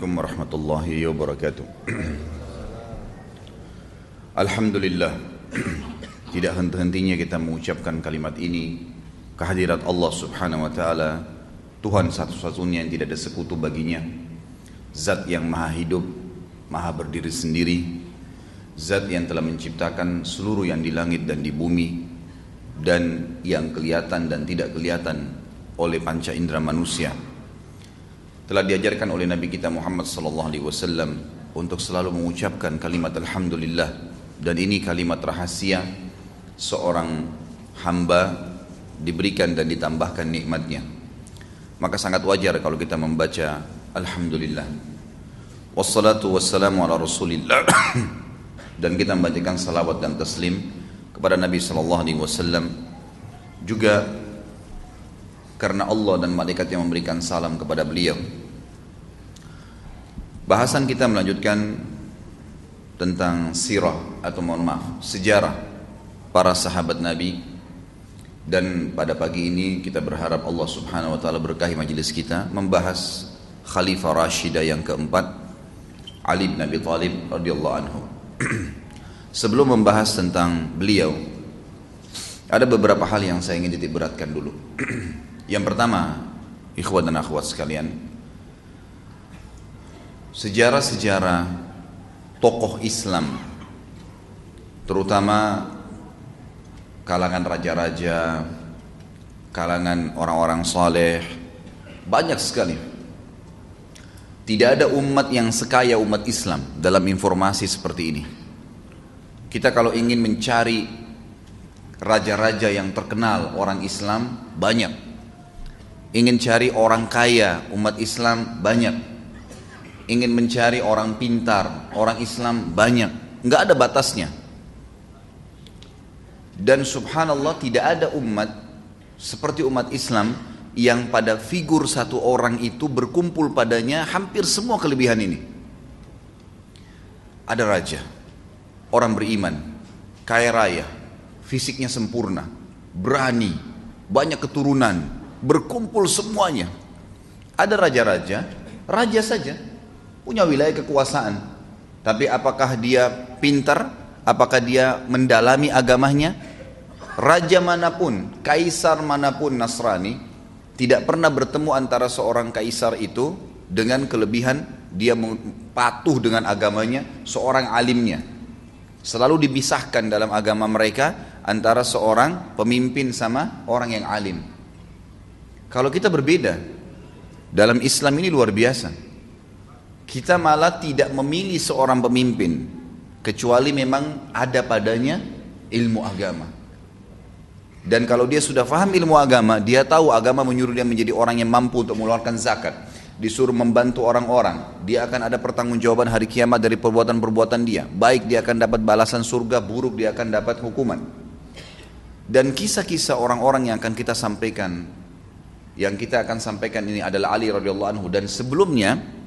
عليكم ورحمة الله وبركاته Alhamdulillah Tidak henti-hentinya kita mengucapkan kalimat ini Kehadirat Allah subhanahu wa ta'ala Tuhan satu-satunya yang tidak ada sekutu baginya Zat yang maha hidup Maha berdiri sendiri Zat yang telah menciptakan seluruh yang di langit dan di bumi Dan yang kelihatan dan tidak kelihatan oleh panca indera manusia telah diajarkan oleh Nabi kita Muhammad sallallahu alaihi wasallam untuk selalu mengucapkan kalimat alhamdulillah. Dan ini kalimat rahasia seorang hamba diberikan dan ditambahkan nikmatnya. Maka sangat wajar kalau kita membaca alhamdulillah. Wassalatu wassalamu ala rasulillah. Dan kita membacakan salawat dan taslim kepada Nabi sallallahu alaihi wasallam. Juga karena Allah dan malaikat yang memberikan salam kepada beliau Bahasan kita melanjutkan tentang sirah atau mohon maaf sejarah para sahabat Nabi dan pada pagi ini kita berharap Allah Subhanahu wa taala berkahi majelis kita membahas Khalifah Rashidah yang keempat Ali bin Abi Thalib radhiyallahu anhu. Sebelum membahas tentang beliau ada beberapa hal yang saya ingin titik beratkan dulu. yang pertama, ikhwan dan akhwat sekalian, sejarah-sejarah tokoh Islam terutama kalangan raja-raja kalangan orang-orang saleh banyak sekali. Tidak ada umat yang sekaya umat Islam dalam informasi seperti ini. Kita kalau ingin mencari raja-raja yang terkenal orang Islam banyak. Ingin cari orang kaya umat Islam banyak ingin mencari orang pintar, orang Islam banyak, nggak ada batasnya. Dan subhanallah tidak ada umat seperti umat Islam yang pada figur satu orang itu berkumpul padanya hampir semua kelebihan ini. Ada raja, orang beriman, kaya raya, fisiknya sempurna, berani, banyak keturunan, berkumpul semuanya. Ada raja-raja, raja saja, punya wilayah kekuasaan. Tapi apakah dia pintar? Apakah dia mendalami agamanya? Raja mana pun, kaisar mana pun Nasrani tidak pernah bertemu antara seorang kaisar itu dengan kelebihan dia patuh dengan agamanya, seorang alimnya. Selalu dipisahkan dalam agama mereka antara seorang pemimpin sama orang yang alim. Kalau kita berbeda, dalam Islam ini luar biasa. Kita malah tidak memilih seorang pemimpin kecuali memang ada padanya ilmu agama. Dan kalau dia sudah faham ilmu agama, dia tahu agama menyuruh dia menjadi orang yang mampu untuk mengeluarkan zakat, disuruh membantu orang-orang, dia akan ada pertanggungjawaban hari kiamat dari perbuatan-perbuatan dia. Baik dia akan dapat balasan surga, buruk dia akan dapat hukuman. Dan kisah-kisah orang-orang yang akan kita sampaikan, yang kita akan sampaikan ini adalah Ali radhiyallahu anhu dan sebelumnya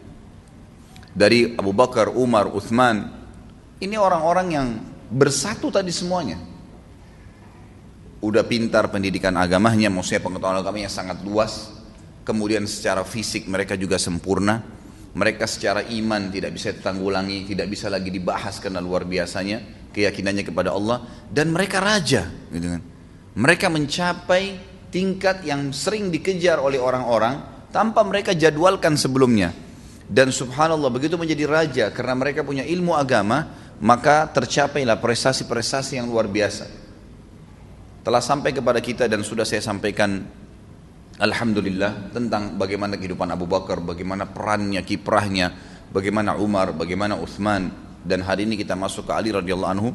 dari Abu Bakar, Umar, Uthman. Ini orang-orang yang bersatu tadi semuanya. Udah pintar pendidikan agamanya, maksudnya pengetahuan agamanya sangat luas. Kemudian secara fisik mereka juga sempurna. Mereka secara iman tidak bisa ditanggulangi, tidak bisa lagi dibahas karena luar biasanya keyakinannya kepada Allah. Dan mereka raja, gitu kan. Mereka mencapai tingkat yang sering dikejar oleh orang-orang tanpa mereka jadwalkan sebelumnya. Dan subhanallah begitu menjadi raja karena mereka punya ilmu agama, maka tercapailah prestasi-prestasi yang luar biasa. Telah sampai kepada kita dan sudah saya sampaikan Alhamdulillah tentang bagaimana kehidupan Abu Bakar, bagaimana perannya, kiprahnya, bagaimana Umar, bagaimana Uthman dan hari ini kita masuk ke Ali radhiyallahu anhu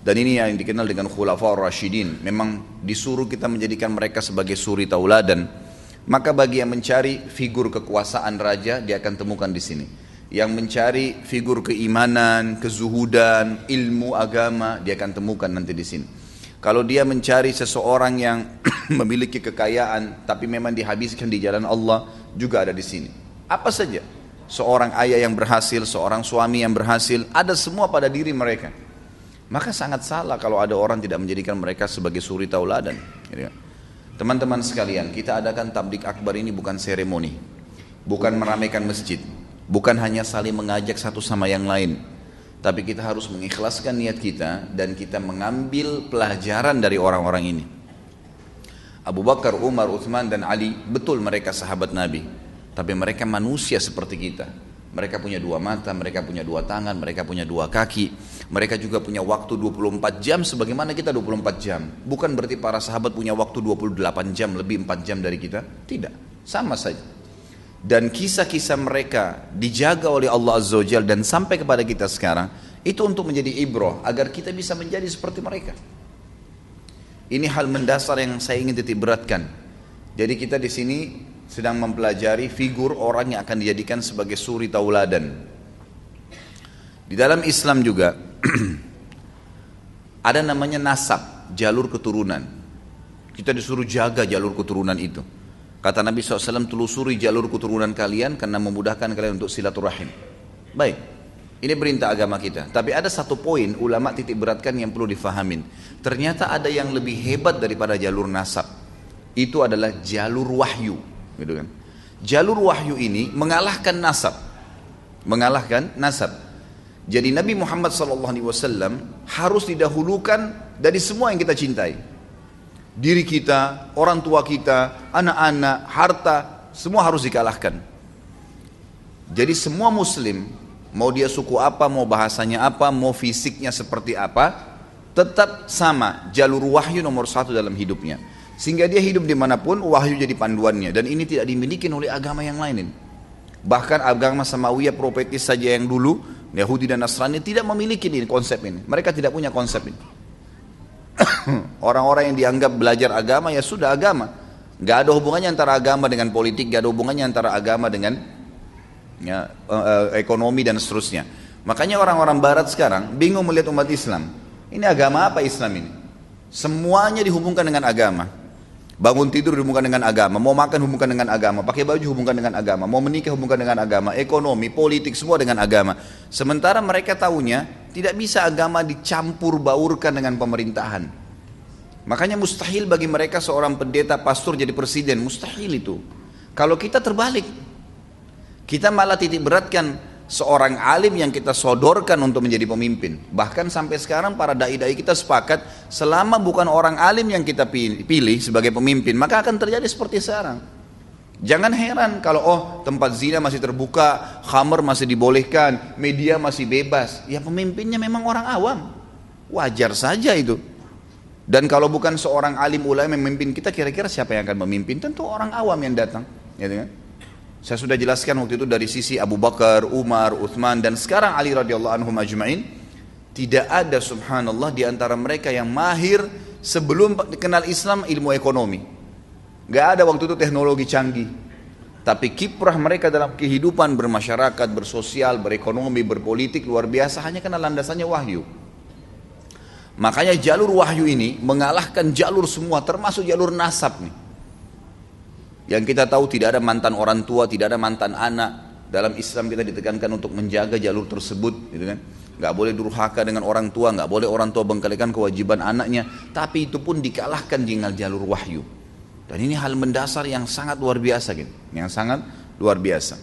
dan ini yang dikenal dengan khulafa Rashidin. Memang disuruh kita menjadikan mereka sebagai suri tauladan maka bagi yang mencari figur kekuasaan raja, dia akan temukan di sini. Yang mencari figur keimanan, kezuhudan, ilmu agama, dia akan temukan nanti di sini. Kalau dia mencari seseorang yang memiliki kekayaan, tapi memang dihabiskan di jalan Allah, juga ada di sini. Apa saja, seorang ayah yang berhasil, seorang suami yang berhasil, ada semua pada diri mereka. Maka sangat salah kalau ada orang tidak menjadikan mereka sebagai suri tauladan. Gitu. Teman-teman sekalian, kita adakan tablik akbar ini bukan seremoni, bukan meramaikan masjid, Bukan hanya saling mengajak satu sama yang lain, tapi kita harus mengikhlaskan niat kita dan kita mengambil pelajaran dari orang-orang ini. Abu Bakar, Umar, Uthman dan Ali betul mereka sahabat Nabi, tapi mereka manusia seperti kita. Mereka punya dua mata, mereka punya dua tangan, mereka punya dua kaki. Mereka juga punya waktu 24 jam sebagaimana kita 24 jam. Bukan berarti para sahabat punya waktu 28 jam, lebih 4 jam dari kita. Tidak, sama saja dan kisah-kisah mereka dijaga oleh Allah Azza wa Jal dan sampai kepada kita sekarang itu untuk menjadi ibroh agar kita bisa menjadi seperti mereka. Ini hal mendasar yang saya ingin titik beratkan. Jadi kita di sini sedang mempelajari figur orang yang akan dijadikan sebagai suri tauladan. Di dalam Islam juga ada namanya nasab, jalur keturunan. Kita disuruh jaga jalur keturunan itu. Kata Nabi SAW, telusuri jalur keturunan kalian karena memudahkan kalian untuk silaturahim. Baik, ini perintah agama kita. Tapi ada satu poin ulama titik beratkan yang perlu difahamin. Ternyata ada yang lebih hebat daripada jalur nasab. Itu adalah jalur wahyu. Gitu kan? Jalur wahyu ini mengalahkan nasab. Mengalahkan nasab. Jadi Nabi Muhammad SAW harus didahulukan dari semua yang kita cintai diri kita, orang tua kita, anak-anak, harta, semua harus dikalahkan. Jadi semua muslim, mau dia suku apa, mau bahasanya apa, mau fisiknya seperti apa, tetap sama jalur wahyu nomor satu dalam hidupnya. Sehingga dia hidup di mana pun, wahyu jadi panduannya. Dan ini tidak dimiliki oleh agama yang lain. Bahkan agama Samawiyah profetis saja yang dulu, Yahudi dan Nasrani tidak memiliki ini konsep ini. Mereka tidak punya konsep ini. Orang-orang yang dianggap belajar agama ya sudah agama. Gak ada hubungannya antara agama dengan politik, gak ada hubungannya antara agama dengan ya, uh, ekonomi dan seterusnya. Makanya orang-orang barat sekarang bingung melihat umat Islam. Ini agama apa Islam ini? Semuanya dihubungkan dengan agama. Bangun tidur hubungkan dengan agama, mau makan hubungkan dengan agama, pakai baju hubungkan dengan agama, mau menikah hubungkan dengan agama, ekonomi, politik semua dengan agama. Sementara mereka tahunya tidak bisa agama dicampur baurkan dengan pemerintahan. Makanya mustahil bagi mereka seorang pendeta pastor jadi presiden, mustahil itu. Kalau kita terbalik, kita malah titik beratkan seorang alim yang kita sodorkan untuk menjadi pemimpin. Bahkan sampai sekarang para dai-dai kita sepakat selama bukan orang alim yang kita pilih sebagai pemimpin, maka akan terjadi seperti sekarang. Jangan heran kalau oh tempat zina masih terbuka, khamer masih dibolehkan, media masih bebas. Ya pemimpinnya memang orang awam. Wajar saja itu. Dan kalau bukan seorang alim ulama memimpin kita, kira-kira siapa yang akan memimpin? Tentu orang awam yang datang. Ya, kan? Saya sudah jelaskan waktu itu dari sisi Abu Bakar, Umar, Uthman dan sekarang Ali radhiyallahu anhu majma'in tidak ada subhanallah di antara mereka yang mahir sebelum dikenal Islam ilmu ekonomi. Gak ada waktu itu teknologi canggih. Tapi kiprah mereka dalam kehidupan bermasyarakat, bersosial, berekonomi, berpolitik luar biasa hanya karena landasannya wahyu. Makanya jalur wahyu ini mengalahkan jalur semua termasuk jalur nasab nih. Yang kita tahu tidak ada mantan orang tua, tidak ada mantan anak. Dalam Islam kita ditekankan untuk menjaga jalur tersebut, gitu kan? Gak boleh durhaka dengan orang tua, gak boleh orang tua bengkalikan kewajiban anaknya. Tapi itu pun dikalahkan dengan jalur wahyu. Dan ini hal mendasar yang sangat luar biasa, gitu. Yang sangat luar biasa.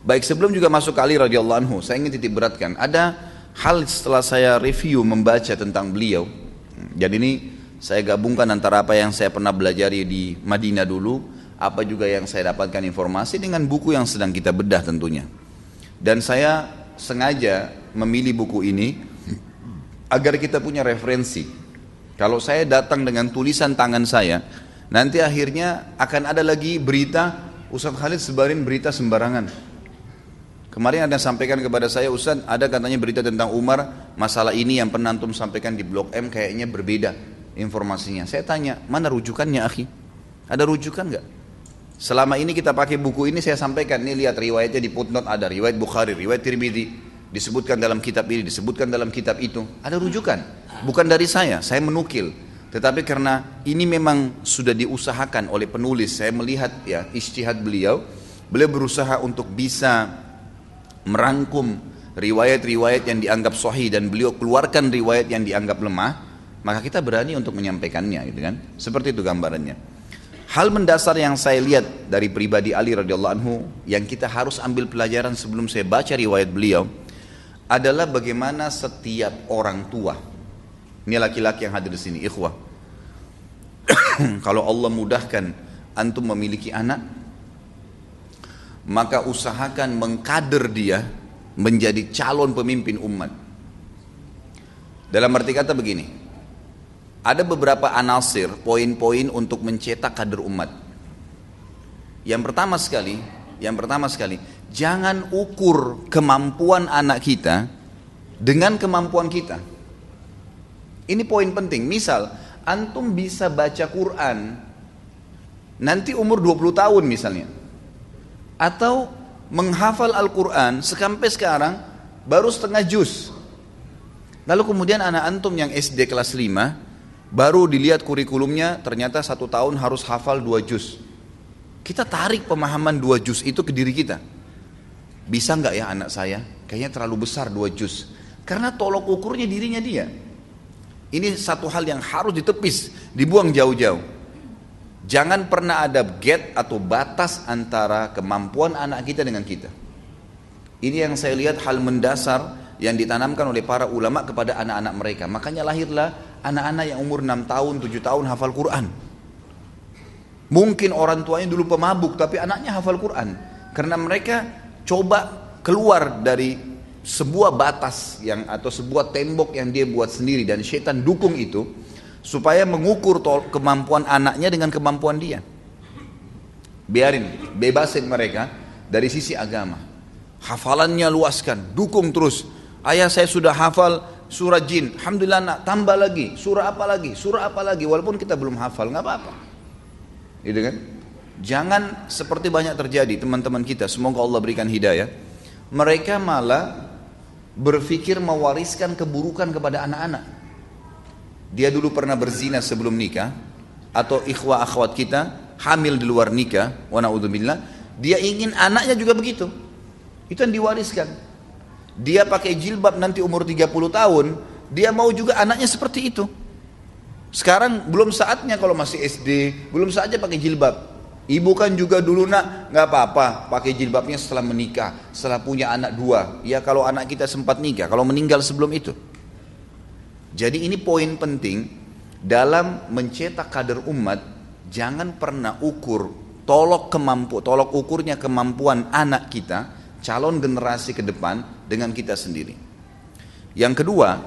Baik sebelum juga masuk kali radhiyallahu anhu, saya ingin titik beratkan. Ada hal setelah saya review membaca tentang beliau. Jadi ini saya gabungkan antara apa yang saya pernah belajar di Madinah dulu, apa juga yang saya dapatkan informasi dengan buku yang sedang kita bedah tentunya. Dan saya sengaja memilih buku ini agar kita punya referensi. Kalau saya datang dengan tulisan tangan saya, nanti akhirnya akan ada lagi berita Ustadz Khalid sebarin berita sembarangan. Kemarin ada yang sampaikan kepada saya Ustadz ada katanya berita tentang Umar masalah ini yang pernah antum sampaikan di blog M kayaknya berbeda informasinya. Saya tanya, mana rujukannya akhi? Ada rujukan nggak? Selama ini kita pakai buku ini saya sampaikan, ini lihat riwayatnya di footnote ada, riwayat Bukhari, riwayat Tirmidzi, disebutkan dalam kitab ini, disebutkan dalam kitab itu. Ada rujukan. Bukan dari saya, saya menukil. Tetapi karena ini memang sudah diusahakan oleh penulis, saya melihat ya istihad beliau, beliau berusaha untuk bisa merangkum riwayat-riwayat yang dianggap sahih dan beliau keluarkan riwayat yang dianggap lemah maka kita berani untuk menyampaikannya gitu kan seperti itu gambarannya Hal mendasar yang saya lihat dari pribadi Ali radhiyallahu anhu yang kita harus ambil pelajaran sebelum saya baca riwayat beliau adalah bagaimana setiap orang tua. Ini laki-laki yang hadir di sini, ikhwah. Kalau Allah mudahkan antum memiliki anak, maka usahakan mengkader dia menjadi calon pemimpin umat. Dalam arti kata begini, ada beberapa anasir, poin-poin untuk mencetak kader umat. Yang pertama sekali, yang pertama sekali, jangan ukur kemampuan anak kita dengan kemampuan kita. Ini poin penting. Misal, antum bisa baca Quran nanti umur 20 tahun misalnya. Atau menghafal Al-Quran sampai sekarang baru setengah juz. Lalu kemudian anak antum yang SD kelas 5 Baru dilihat kurikulumnya ternyata satu tahun harus hafal dua juz. Kita tarik pemahaman dua juz itu ke diri kita. Bisa nggak ya anak saya? Kayaknya terlalu besar dua juz. Karena tolok ukurnya dirinya dia. Ini satu hal yang harus ditepis, dibuang jauh-jauh. Jangan pernah ada gap atau batas antara kemampuan anak kita dengan kita. Ini yang saya lihat hal mendasar yang ditanamkan oleh para ulama kepada anak-anak mereka. Makanya lahirlah anak-anak yang umur 6 tahun, 7 tahun hafal Quran. Mungkin orang tuanya dulu pemabuk tapi anaknya hafal Quran. Karena mereka coba keluar dari sebuah batas yang atau sebuah tembok yang dia buat sendiri dan setan dukung itu supaya mengukur kemampuan anaknya dengan kemampuan dia. Biarin, bebasin mereka dari sisi agama. Hafalannya luaskan, dukung terus. Ayah saya sudah hafal surah jin, alhamdulillah nak tambah lagi, surah apa lagi, surah apa lagi, walaupun kita belum hafal nggak apa-apa, gitu kan? Jangan seperti banyak terjadi teman-teman kita, semoga Allah berikan hidayah. Mereka malah berpikir mewariskan keburukan kepada anak-anak. Dia dulu pernah berzina sebelum nikah, atau ikhwah akhwat kita hamil di luar nikah, wa dia ingin anaknya juga begitu. Itu yang diwariskan dia pakai jilbab nanti umur 30 tahun, dia mau juga anaknya seperti itu. Sekarang belum saatnya kalau masih SD, belum saatnya pakai jilbab. Ibu kan juga dulu nak nggak apa-apa pakai jilbabnya setelah menikah, setelah punya anak dua. Ya kalau anak kita sempat nikah, kalau meninggal sebelum itu. Jadi ini poin penting dalam mencetak kader umat, jangan pernah ukur tolok kemampu, tolok ukurnya kemampuan anak kita calon generasi ke depan dengan kita sendiri. Yang kedua,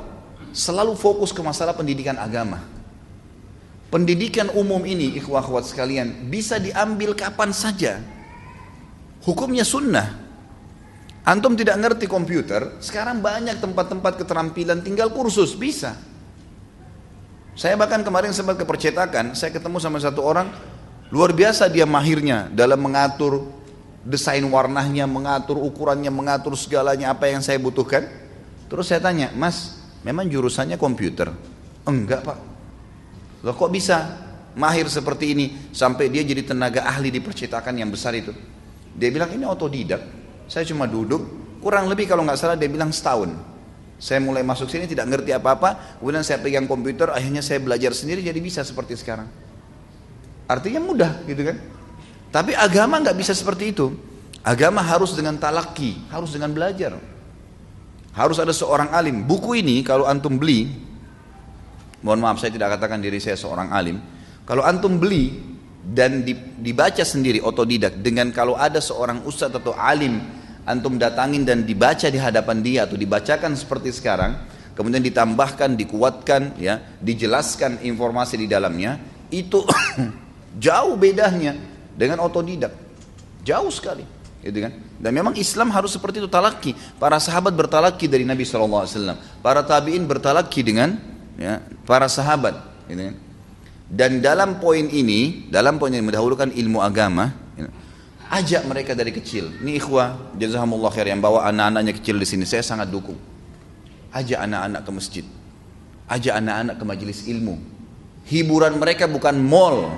selalu fokus ke masalah pendidikan agama. Pendidikan umum ini, ikhwah akhwat sekalian, bisa diambil kapan saja. Hukumnya sunnah. Antum tidak ngerti komputer, sekarang banyak tempat-tempat keterampilan tinggal kursus, bisa. Saya bahkan kemarin sempat ke percetakan, saya ketemu sama satu orang, luar biasa dia mahirnya dalam mengatur desain warnanya, mengatur ukurannya, mengatur segalanya apa yang saya butuhkan. Terus saya tanya, Mas, memang jurusannya komputer? Enggak Pak. Loh kok bisa mahir seperti ini sampai dia jadi tenaga ahli di percetakan yang besar itu? Dia bilang ini otodidak. Saya cuma duduk, kurang lebih kalau nggak salah dia bilang setahun. Saya mulai masuk sini tidak ngerti apa-apa, kemudian saya pegang komputer, akhirnya saya belajar sendiri jadi bisa seperti sekarang. Artinya mudah gitu kan? Tapi agama nggak bisa seperti itu. Agama harus dengan talaki, harus dengan belajar. Harus ada seorang alim. Buku ini kalau antum beli, mohon maaf saya tidak katakan diri saya seorang alim. Kalau antum beli dan dibaca sendiri otodidak dengan kalau ada seorang ustadz atau alim antum datangin dan dibaca di hadapan dia atau dibacakan seperti sekarang, kemudian ditambahkan, dikuatkan, ya, dijelaskan informasi di dalamnya, itu jauh bedanya dengan otodidak. Jauh sekali, gitu kan? Dan memang Islam harus seperti itu talaki. Para sahabat bertalaki dari Nabi SAW. Para tabiin bertalaki dengan ya, para sahabat, gitu kan? Dan dalam poin ini, dalam poin yang mendahulukan ilmu agama, ya, ajak mereka dari kecil. Ini ikhwah, jazakumullah khair yang bawa anak-anaknya kecil di sini, saya sangat dukung. Ajak anak-anak ke masjid. Ajak anak-anak ke majelis ilmu. Hiburan mereka bukan mall,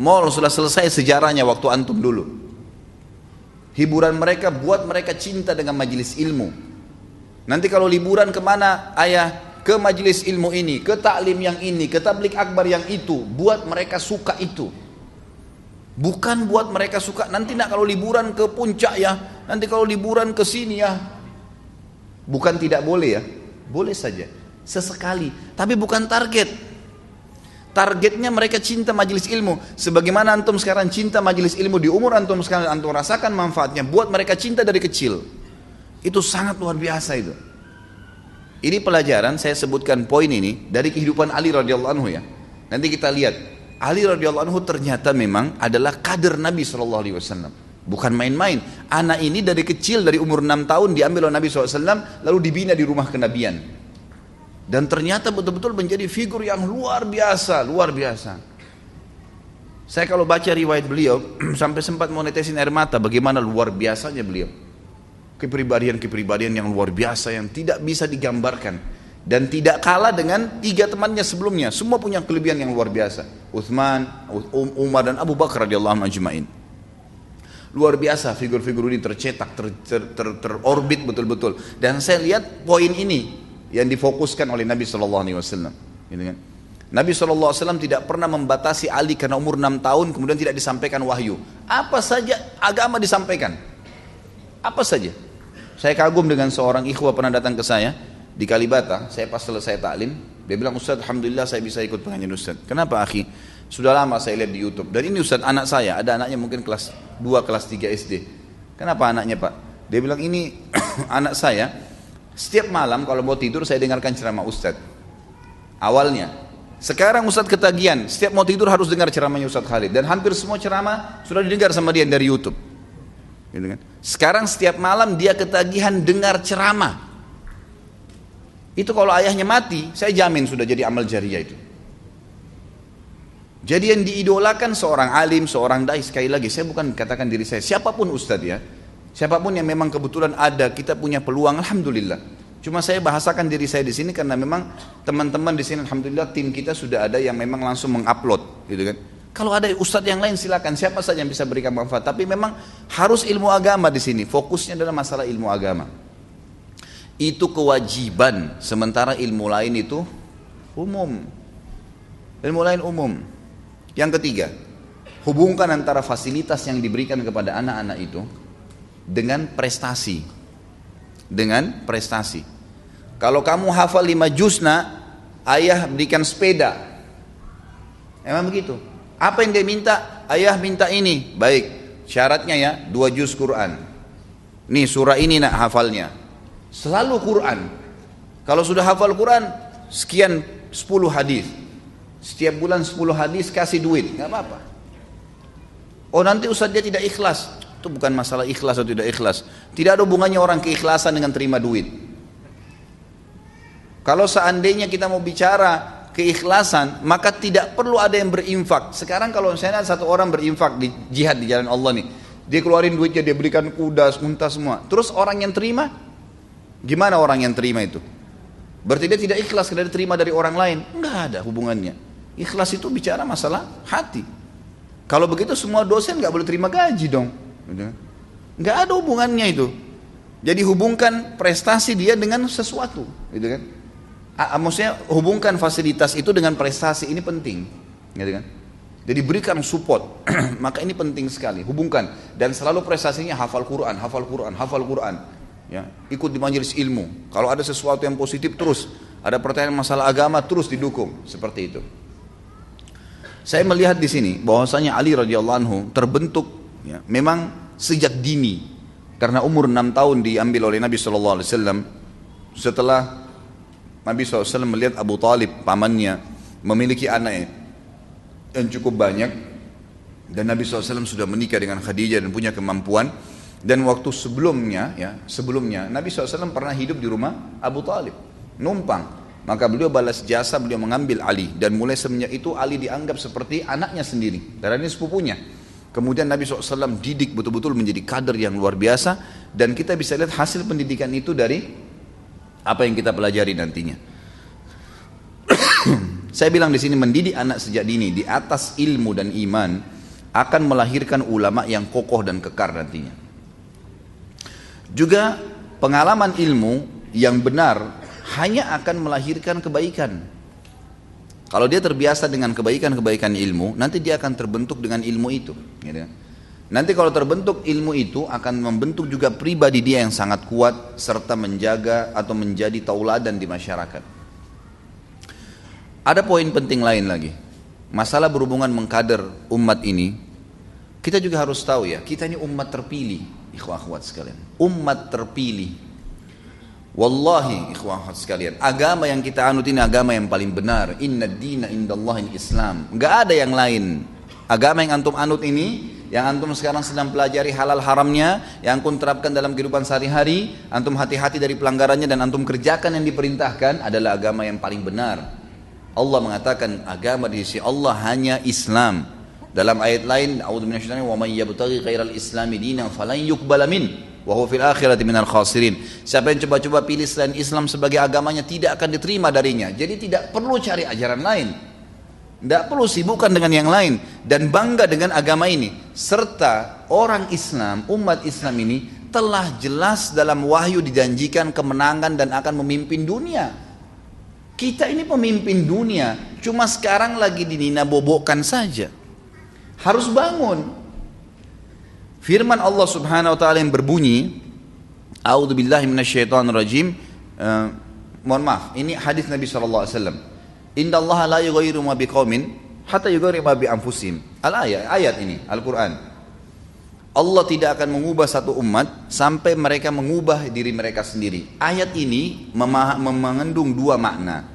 Mall sudah selesai sejarahnya waktu antum dulu. Hiburan mereka buat mereka cinta dengan majelis ilmu. Nanti kalau liburan ke mana ayah ke majelis ilmu ini, ke taklim yang ini, ke tablik akbar yang itu, buat mereka suka itu. Bukan buat mereka suka nanti nak kalau liburan ke puncak ya, nanti kalau liburan ke sini ya. Bukan tidak boleh ya, boleh saja. Sesekali, tapi bukan target. Targetnya mereka cinta majelis ilmu. Sebagaimana antum sekarang cinta majelis ilmu di umur antum sekarang antum rasakan manfaatnya. Buat mereka cinta dari kecil. Itu sangat luar biasa itu. Ini pelajaran saya sebutkan poin ini dari kehidupan Ali radhiyallahu anhu ya. Nanti kita lihat Ali radhiyallahu anhu ternyata memang adalah kader Nabi Shallallahu alaihi wasallam. Bukan main-main. Anak ini dari kecil dari umur 6 tahun diambil oleh Nabi SAW lalu dibina di rumah kenabian. Dan ternyata betul-betul menjadi figur yang luar biasa, luar biasa. Saya kalau baca riwayat beliau sampai sempat monetesin air mata bagaimana luar biasanya beliau. Kepribadian-kepribadian yang luar biasa yang tidak bisa digambarkan dan tidak kalah dengan tiga temannya sebelumnya. Semua punya kelebihan yang luar biasa. Uthman, um, Umar dan Abu Bakar radhiyallahu anhu. Luar biasa figur-figur ini tercetak, ter, ter, ter, terorbit betul-betul. Dan saya lihat poin ini yang difokuskan oleh Nabi Shallallahu Alaihi Wasallam. Gitu kan? Nabi SAW tidak pernah membatasi Ali karena umur 6 tahun kemudian tidak disampaikan wahyu. Apa saja agama disampaikan. Apa saja. Saya kagum dengan seorang ikhwah pernah datang ke saya di Kalibata, saya pas selesai taklim, dia bilang Ustaz, Alhamdulillah saya bisa ikut pengajian Ustaz. Kenapa akhi? Sudah lama saya lihat di Youtube. Dan ini Ustaz anak saya, ada anaknya mungkin kelas 2, kelas 3 SD. Kenapa anaknya Pak? Dia bilang ini anak saya, setiap malam kalau mau tidur saya dengarkan ceramah Ustaz. Awalnya. Sekarang Ustaz ketagihan, setiap mau tidur harus dengar ceramahnya Ustaz Khalid. Dan hampir semua ceramah sudah didengar sama dia dari Youtube. Gitu kan? Sekarang setiap malam dia ketagihan dengar ceramah. Itu kalau ayahnya mati, saya jamin sudah jadi amal jariah itu. Jadi yang diidolakan seorang alim, seorang dai sekali lagi, saya bukan katakan diri saya, siapa pun ustadz ya, siapa pun yang memang kebetulan ada, kita punya peluang, alhamdulillah. Cuma saya bahasakan diri saya di sini karena memang teman-teman di sini, alhamdulillah tim kita sudah ada yang memang langsung mengupload, gitu kan. Kalau ada ustadz yang lain silakan, siapa saja yang bisa berikan manfaat. Tapi memang harus ilmu agama di sini. Fokusnya adalah masalah ilmu agama itu kewajiban sementara ilmu lain itu umum ilmu lain umum yang ketiga hubungkan antara fasilitas yang diberikan kepada anak-anak itu dengan prestasi. Dengan prestasi. Kalau kamu hafal lima juzna ayah berikan sepeda. Emang begitu? Apa yang dia minta? Ayah minta ini. Baik. Syaratnya ya dua juz Quran. Nih surah ini nak hafalnya. Selalu Quran. Kalau sudah hafal Quran, sekian 10 hadis. Setiap bulan 10 hadis kasih duit, nggak apa-apa. Oh nanti Ustaz dia tidak ikhlas. Itu bukan masalah ikhlas atau tidak ikhlas. Tidak ada hubungannya orang keikhlasan dengan terima duit. Kalau seandainya kita mau bicara keikhlasan, maka tidak perlu ada yang berinfak. Sekarang kalau misalnya satu orang berinfak di jihad di jalan Allah nih, dia keluarin duitnya, dia berikan kuda, unta semua. Terus orang yang terima, Gimana orang yang terima itu? Berarti dia tidak ikhlas karena dia terima dari orang lain. Enggak ada hubungannya. Ikhlas itu bicara masalah hati. Kalau begitu semua dosen nggak boleh terima gaji dong. Nggak ada hubungannya itu. Jadi hubungkan prestasi dia dengan sesuatu, gitu kan? Maksudnya hubungkan fasilitas itu dengan prestasi ini penting, gitu kan? Jadi berikan support, maka ini penting sekali. Hubungkan dan selalu prestasinya hafal Quran, hafal Quran, hafal Quran ya ikut di majelis ilmu kalau ada sesuatu yang positif terus ada pertanyaan masalah agama terus didukung seperti itu saya melihat di sini bahwasanya Ali radhiyallahu anhu terbentuk ya, memang sejak dini karena umur 6 tahun diambil oleh Nabi SAW setelah Nabi SAW melihat Abu Talib pamannya memiliki anak yang cukup banyak dan Nabi SAW sudah menikah dengan Khadijah dan punya kemampuan dan waktu sebelumnya, ya sebelumnya Nabi SAW pernah hidup di rumah Abu Talib, numpang. Maka beliau balas jasa, beliau mengambil Ali. Dan mulai semenjak itu Ali dianggap seperti anaknya sendiri. Karena ini sepupunya. Kemudian Nabi SAW didik betul-betul menjadi kader yang luar biasa. Dan kita bisa lihat hasil pendidikan itu dari apa yang kita pelajari nantinya. Saya bilang di sini mendidik anak sejak dini di atas ilmu dan iman akan melahirkan ulama yang kokoh dan kekar nantinya. Juga pengalaman ilmu yang benar hanya akan melahirkan kebaikan. Kalau dia terbiasa dengan kebaikan-kebaikan ilmu, nanti dia akan terbentuk dengan ilmu itu. Gitu. Nanti kalau terbentuk ilmu itu akan membentuk juga pribadi dia yang sangat kuat serta menjaga atau menjadi tauladan di masyarakat. Ada poin penting lain lagi. Masalah berhubungan mengkader umat ini, kita juga harus tahu ya, kita ini umat terpilih, ikhwah akhwat sekalian. Umat terpilih. Wallahi ikhwah akhwat sekalian, agama yang kita anut ini agama yang paling benar. Inna dina indallahi Islam. Gak ada yang lain. Agama yang antum anut ini yang antum sekarang sedang pelajari halal haramnya, yang antum terapkan dalam kehidupan sehari-hari, antum hati-hati dari pelanggarannya dan antum kerjakan yang diperintahkan adalah agama yang paling benar. Allah mengatakan agama di sisi Allah hanya Islam. Dalam ayat lain, A'udzu minasyaitonir wa may yabtaghi khairal islami dinan falan yuqbala min wa huwa fil akhirati minal khasirin. Siapa yang coba-coba pilih selain Islam sebagai agamanya tidak akan diterima darinya. Jadi tidak perlu cari ajaran lain. Tidak perlu sibukkan dengan yang lain dan bangga dengan agama ini. Serta orang Islam, umat Islam ini telah jelas dalam wahyu dijanjikan kemenangan dan akan memimpin dunia. Kita ini pemimpin dunia, cuma sekarang lagi dinina bobokkan saja. Harus bangun. Firman Allah Subhanahu wa taala yang berbunyi, A'udzubillahi minasyaitonirrajim. Uh, mohon maaf, ini hadis Nabi sallallahu alaihi wasallam. Inna la yughayyiru ma biqaumin hatta yughayyiru ma bi anfusihim. Al-ayat ayat ini Al-Qur'an. Allah tidak akan mengubah satu umat sampai mereka mengubah diri mereka sendiri. Ayat ini mengandung dua makna.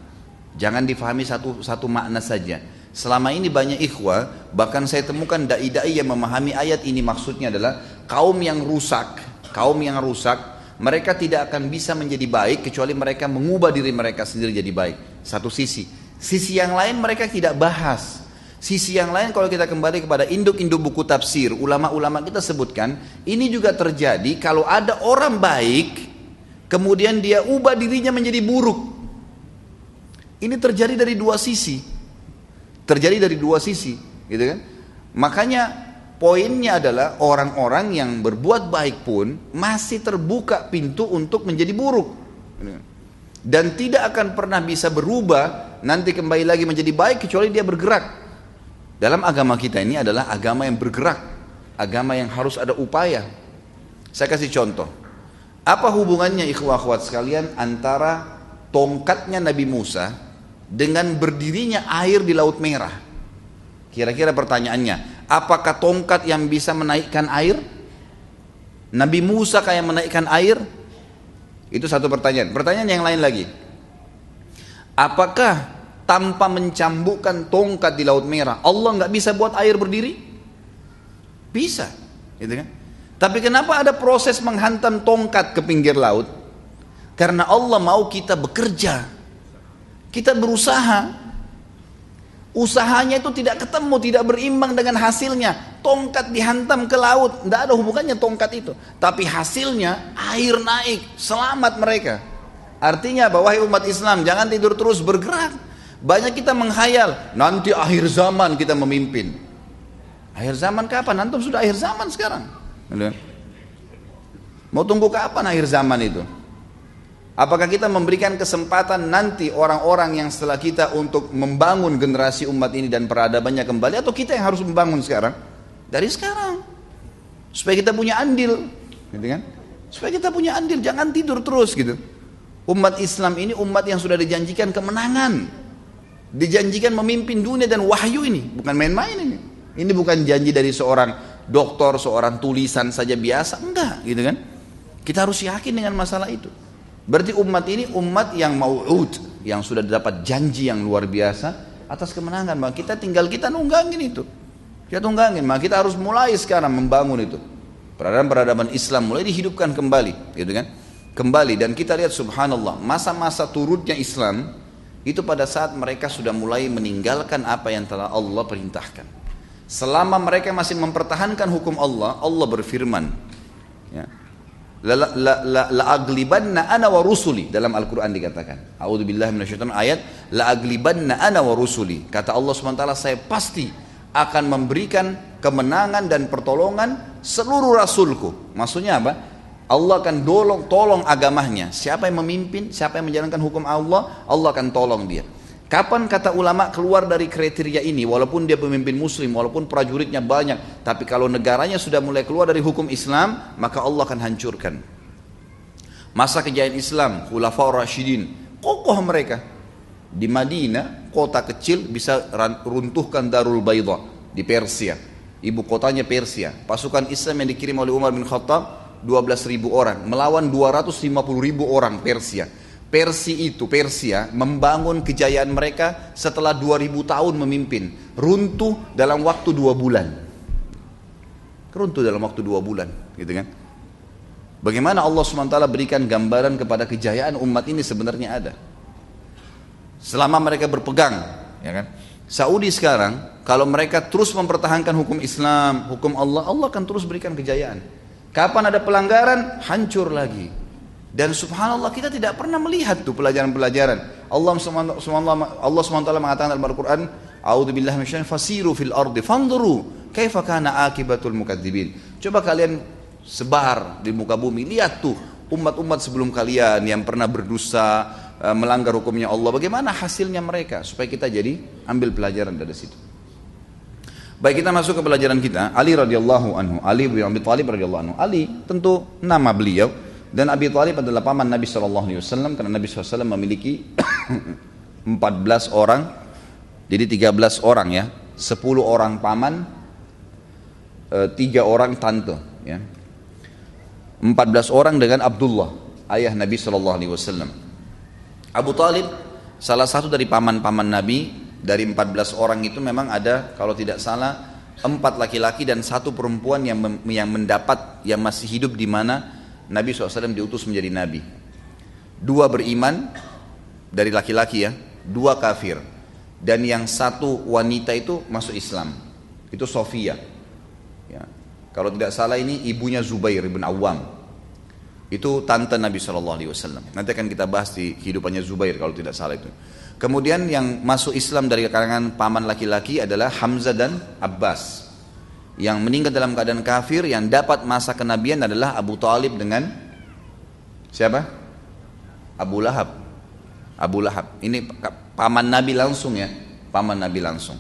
Jangan difahami satu satu makna saja. Selama ini banyak ikhwah, bahkan saya temukan dai-dai yang memahami ayat ini maksudnya adalah kaum yang rusak, kaum yang rusak, mereka tidak akan bisa menjadi baik kecuali mereka mengubah diri mereka sendiri jadi baik. Satu sisi. Sisi yang lain mereka tidak bahas. Sisi yang lain kalau kita kembali kepada induk-induk buku tafsir, ulama-ulama kita sebutkan, ini juga terjadi kalau ada orang baik, kemudian dia ubah dirinya menjadi buruk. Ini terjadi dari dua sisi. Terjadi dari dua sisi, gitu kan? Makanya poinnya adalah orang-orang yang berbuat baik pun masih terbuka pintu untuk menjadi buruk. Dan tidak akan pernah bisa berubah nanti kembali lagi menjadi baik kecuali dia bergerak. Dalam agama kita ini adalah agama yang bergerak, agama yang harus ada upaya. Saya kasih contoh. Apa hubungannya ikhwah akhwat sekalian antara tongkatnya Nabi Musa dengan berdirinya air di Laut Merah? Kira-kira pertanyaannya, apakah tongkat yang bisa menaikkan air? Nabi Musa kayak menaikkan air? Itu satu pertanyaan. Pertanyaan yang lain lagi. Apakah tanpa mencambukkan tongkat di Laut Merah, Allah nggak bisa buat air berdiri? Bisa, gitu kan? Tapi kenapa ada proses menghantam tongkat ke pinggir laut? Karena Allah mau kita bekerja, kita berusaha. Usahanya itu tidak ketemu, tidak berimbang dengan hasilnya. Tongkat dihantam ke laut, tidak ada hubungannya tongkat itu. Tapi hasilnya air naik, selamat mereka. Artinya bahwa umat Islam jangan tidur terus bergerak. Banyak kita menghayal, nanti akhir zaman kita memimpin. Akhir zaman kapan? Antum sudah akhir zaman sekarang. Mau tunggu kapan akhir zaman itu? Apakah kita memberikan kesempatan nanti orang-orang yang setelah kita untuk membangun generasi umat ini dan peradabannya kembali atau kita yang harus membangun sekarang? Dari sekarang. Supaya kita punya andil, gitu kan? Supaya kita punya andil, jangan tidur terus gitu. Umat Islam ini umat yang sudah dijanjikan kemenangan. Dijanjikan memimpin dunia dan wahyu ini, bukan main-main ini. Ini bukan janji dari seorang dokter, seorang tulisan saja biasa, enggak, gitu kan? Kita harus yakin dengan masalah itu. Berarti umat ini umat yang mau'ud, yang sudah dapat janji yang luar biasa atas kemenangan. Maka kita tinggal kita nunggangin itu. Kita tunggangin, maka kita harus mulai sekarang membangun itu. Peradaban-peradaban Islam mulai dihidupkan kembali, gitu kan? Kembali dan kita lihat subhanallah, masa-masa turutnya Islam itu pada saat mereka sudah mulai meninggalkan apa yang telah Allah perintahkan. Selama mereka masih mempertahankan hukum Allah, Allah berfirman, ya, la, ana wa rusuli dalam Al-Quran dikatakan. A'udzubillah minasyaitan ayat la aglibanna ana wa rusuli. Kata Allah SWT saya pasti akan memberikan kemenangan dan pertolongan seluruh rasulku. Maksudnya apa? Allah akan tolong tolong agamanya. Siapa yang memimpin, siapa yang menjalankan hukum Allah, Allah akan tolong dia. Kapan kata ulama keluar dari kriteria ini walaupun dia pemimpin muslim walaupun prajuritnya banyak tapi kalau negaranya sudah mulai keluar dari hukum Islam maka Allah akan hancurkan. Masa kejayaan Islam, Khulafaur Rashidin, kokoh mereka. Di Madinah, kota kecil bisa runtuhkan Darul Bayda di Persia. Ibu kotanya Persia. Pasukan Islam yang dikirim oleh Umar bin Khattab 12 ribu orang melawan 250 ribu orang Persia Persi itu, Persia membangun kejayaan mereka setelah 2000 tahun memimpin. Runtuh dalam waktu dua bulan. Runtuh dalam waktu dua bulan, gitu kan? Bagaimana Allah SWT berikan gambaran kepada kejayaan umat ini sebenarnya ada. Selama mereka berpegang, ya kan? Saudi sekarang, kalau mereka terus mempertahankan hukum Islam, hukum Allah, Allah akan terus berikan kejayaan. Kapan ada pelanggaran, hancur lagi. Dan subhanallah kita tidak pernah melihat tuh pelajaran-pelajaran. Allah SWT, Allah SWT mengatakan dalam Al-Quran, A'udhu billahi fasiru fil ardi fanzuru kaifa kana akibatul mukadzibin. Coba kalian sebar di muka bumi, lihat tuh umat-umat sebelum kalian yang pernah berdosa, eh, melanggar hukumnya Allah, bagaimana hasilnya mereka supaya kita jadi ambil pelajaran dari situ. Baik kita masuk ke pelajaran kita. Ali radhiyallahu anhu, Ali bin Abi Thalib radhiyallahu anhu. Ali tentu nama beliau dan Abi Thalib adalah paman Nabi Shallallahu Alaihi Wasallam karena Nabi SAW memiliki 14 orang, jadi 13 orang ya, 10 orang paman, eh, tiga orang tante, ya. 14 orang dengan Abdullah, ayah Nabi Shallallahu Alaihi Wasallam. Abu Talib salah satu dari paman-paman Nabi dari 14 orang itu memang ada kalau tidak salah empat laki-laki dan satu perempuan yang yang mendapat yang masih hidup di mana Nabi SAW diutus menjadi nabi. Dua beriman dari laki-laki ya, dua kafir. Dan yang satu wanita itu masuk Islam. Itu Sofia. Ya. Kalau tidak salah ini ibunya Zubair bin Awam. Itu tante Nabi SAW. Nanti akan kita bahas di kehidupannya Zubair kalau tidak salah itu. Kemudian yang masuk Islam dari kalangan paman laki-laki adalah Hamzah dan Abbas yang meninggal dalam keadaan kafir yang dapat masa kenabian adalah Abu Talib dengan siapa? Abu Lahab. Abu Lahab. Ini paman Nabi langsung ya, paman Nabi langsung.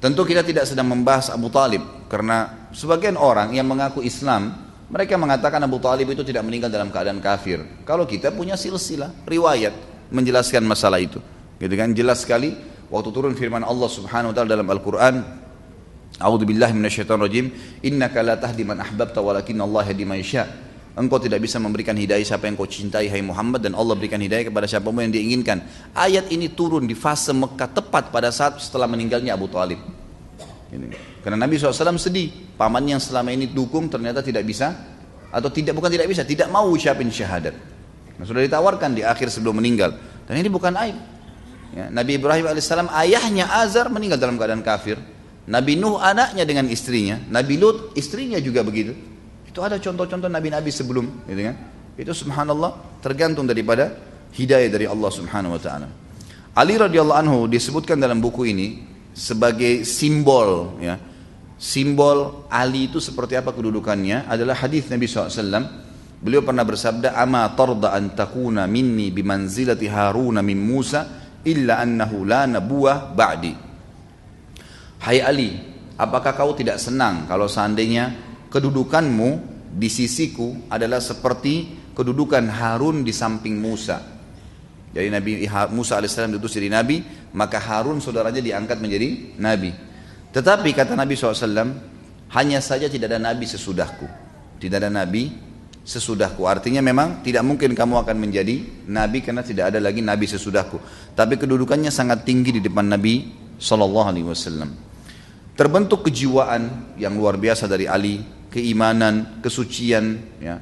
Tentu kita tidak sedang membahas Abu Talib karena sebagian orang yang mengaku Islam mereka mengatakan Abu Talib itu tidak meninggal dalam keadaan kafir. Kalau kita punya silsilah riwayat menjelaskan masalah itu, gitu kan? Jelas sekali waktu turun firman Allah Subhanahu wa taala dalam Al-Qur'an A'udzu billahi minasyaitonir rajim. Innaka la tahdi man ahbabta walakin Allah yahdi man yasha. Engkau tidak bisa memberikan hidayah siapa yang kau cintai hai Muhammad dan Allah berikan hidayah kepada siapa yang diinginkan. Ayat ini turun di fase Mekah tepat pada saat setelah meninggalnya Abu Talib. Ini. Karena Nabi SAW sedih, paman yang selama ini dukung ternyata tidak bisa atau tidak bukan tidak bisa, tidak mau ucapin syahadat. Nah, sudah ditawarkan di akhir sebelum meninggal. Dan ini bukan aib. Ya, Nabi Ibrahim alaihissalam ayahnya Azar meninggal dalam keadaan kafir. Nabi Nuh anaknya dengan istrinya, Nabi Lut istrinya juga begitu. Itu ada contoh-contoh nabi-nabi sebelum, gitu kan? Itu subhanallah tergantung daripada hidayah dari Allah Subhanahu wa taala. Ali radhiyallahu anhu disebutkan dalam buku ini sebagai simbol ya. Simbol Ali itu seperti apa kedudukannya adalah hadis Nabi SAW. Beliau pernah bersabda, "Ama tarda an takuna minni bimanzilati Haruna min Musa illa annahu la nabuwah ba'di." Hai Ali, apakah kau tidak senang kalau seandainya kedudukanmu di sisiku adalah seperti kedudukan Harun di samping Musa. Jadi Nabi Musa alaihissalam diutus jadi Nabi, maka Harun saudaranya diangkat menjadi Nabi. Tetapi kata Nabi SAW, hanya saja tidak ada Nabi sesudahku. Tidak ada Nabi sesudahku. Artinya memang tidak mungkin kamu akan menjadi Nabi karena tidak ada lagi Nabi sesudahku. Tapi kedudukannya sangat tinggi di depan Nabi Wasallam. Terbentuk kejiwaan yang luar biasa dari Ali, keimanan, kesucian, ya,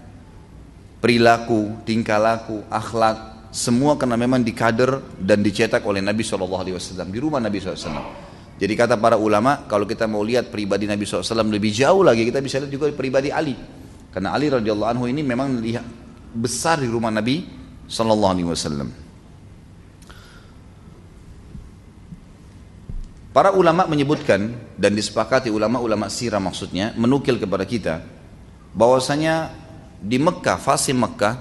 perilaku, tingkah laku, akhlak, semua karena memang dikader dan dicetak oleh Nabi SAW di rumah Nabi SAW. Jadi kata para ulama, kalau kita mau lihat pribadi Nabi SAW lebih jauh lagi, kita bisa lihat juga pribadi Ali. Karena Ali radhiyallahu anhu ini memang lihat besar di rumah Nabi SAW. Para ulama menyebutkan dan disepakati ulama-ulama sirah maksudnya menukil kepada kita bahwasanya di Mekah, fase Mekah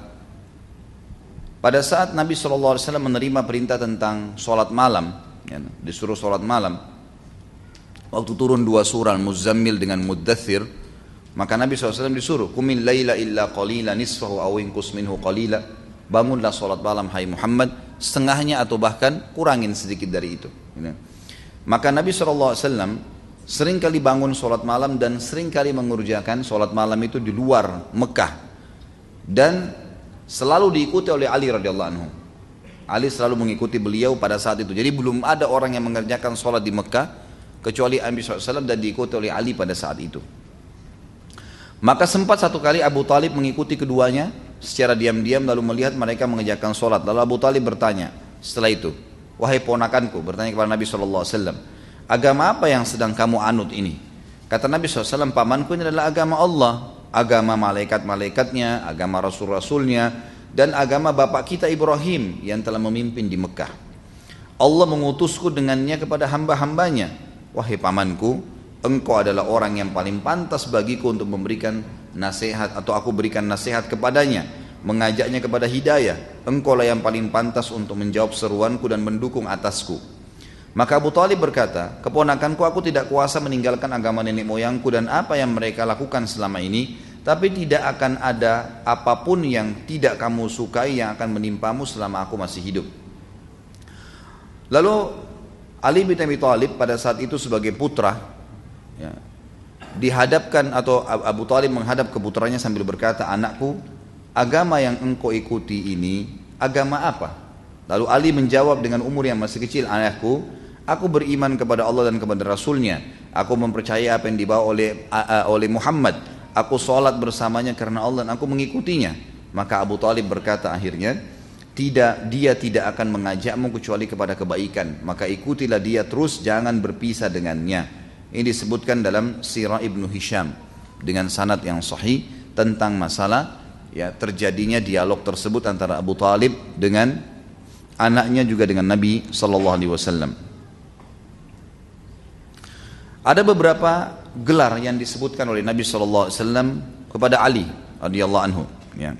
pada saat Nabi SAW menerima perintah tentang sholat malam ya, disuruh sholat malam. Waktu turun dua surah Muzammil dengan Muddathir, maka Nabi SAW disuruh, Kumin layla illa qalila nisfahu awinkus minhu qalila. Bangunlah sholat malam hai Muhammad, setengahnya atau bahkan kurangin sedikit dari itu. Ya. Maka Nabi SAW sering kali bangun sholat malam dan sering kali mengerjakan sholat malam itu di luar Mekah. Dan selalu diikuti oleh Ali radhiyallahu anhu. Ali selalu mengikuti beliau pada saat itu. Jadi belum ada orang yang mengerjakan sholat di Mekah kecuali Nabi SAW dan diikuti oleh Ali pada saat itu. Maka sempat satu kali Abu Talib mengikuti keduanya secara diam-diam lalu melihat mereka mengerjakan sholat. Lalu Abu Talib bertanya setelah itu, wahai ponakanku, bertanya kepada Nabi SAW, agama apa yang sedang kamu anut ini? Kata Nabi SAW, pamanku ini adalah agama Allah, agama malaikat-malaikatnya, agama rasul-rasulnya, dan agama bapak kita Ibrahim yang telah memimpin di Mekah. Allah mengutusku dengannya kepada hamba-hambanya. Wahai pamanku, engkau adalah orang yang paling pantas bagiku untuk memberikan nasihat atau aku berikan nasihat kepadanya, mengajaknya kepada hidayah. Engkau lah yang paling pantas untuk menjawab seruanku dan mendukung atasku. Maka Abu Talib berkata, keponakanku aku tidak kuasa meninggalkan agama nenek moyangku dan apa yang mereka lakukan selama ini, tapi tidak akan ada apa pun yang tidak kamu sukai yang akan menimpamu selama aku masih hidup. Lalu Ali bin Abi Thalib pada saat itu sebagai putra ya, dihadapkan atau Abu Talib menghadap ke putranya sambil berkata, anakku, agama yang engkau ikuti ini agama apa? Lalu Ali menjawab dengan umur yang masih kecil, anakku, aku beriman kepada Allah dan kepada Rasulnya. Aku mempercayai apa yang dibawa oleh oleh Muhammad Aku sholat bersamanya karena Allah dan aku mengikutinya. Maka Abu Talib berkata akhirnya, tidak dia tidak akan mengajakmu kecuali kepada kebaikan. Maka ikutilah dia terus, jangan berpisah dengannya. Ini disebutkan dalam Sirah Ibnu Hisham dengan sanad yang sahih tentang masalah ya terjadinya dialog tersebut antara Abu Talib dengan anaknya juga dengan Nabi Sallallahu Alaihi Wasallam. Ada beberapa gelar yang disebutkan oleh Nabi SAW kepada Ali radhiyallahu anhu. Ya.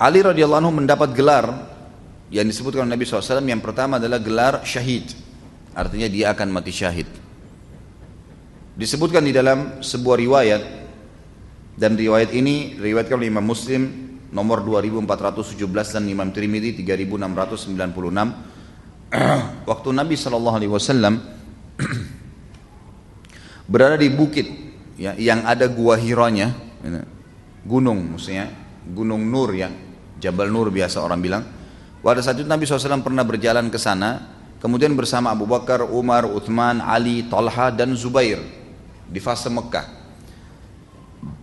Ali radhiyallahu anhu mendapat gelar yang disebutkan oleh Nabi SAW yang pertama adalah gelar syahid. Artinya dia akan mati syahid. Disebutkan di dalam sebuah riwayat dan riwayat ini riwayatkan oleh Imam Muslim nomor 2417 dan Imam Tirmidzi 3696 waktu Nabi Shallallahu Alaihi Wasallam berada di bukit ya, yang ada gua hironya ya, gunung maksudnya gunung Nur ya Jabal Nur biasa orang bilang. Pada saat itu Nabi SAW pernah berjalan ke sana kemudian bersama Abu Bakar, Umar, Uthman, Ali, Talha dan Zubair di fase Mekah.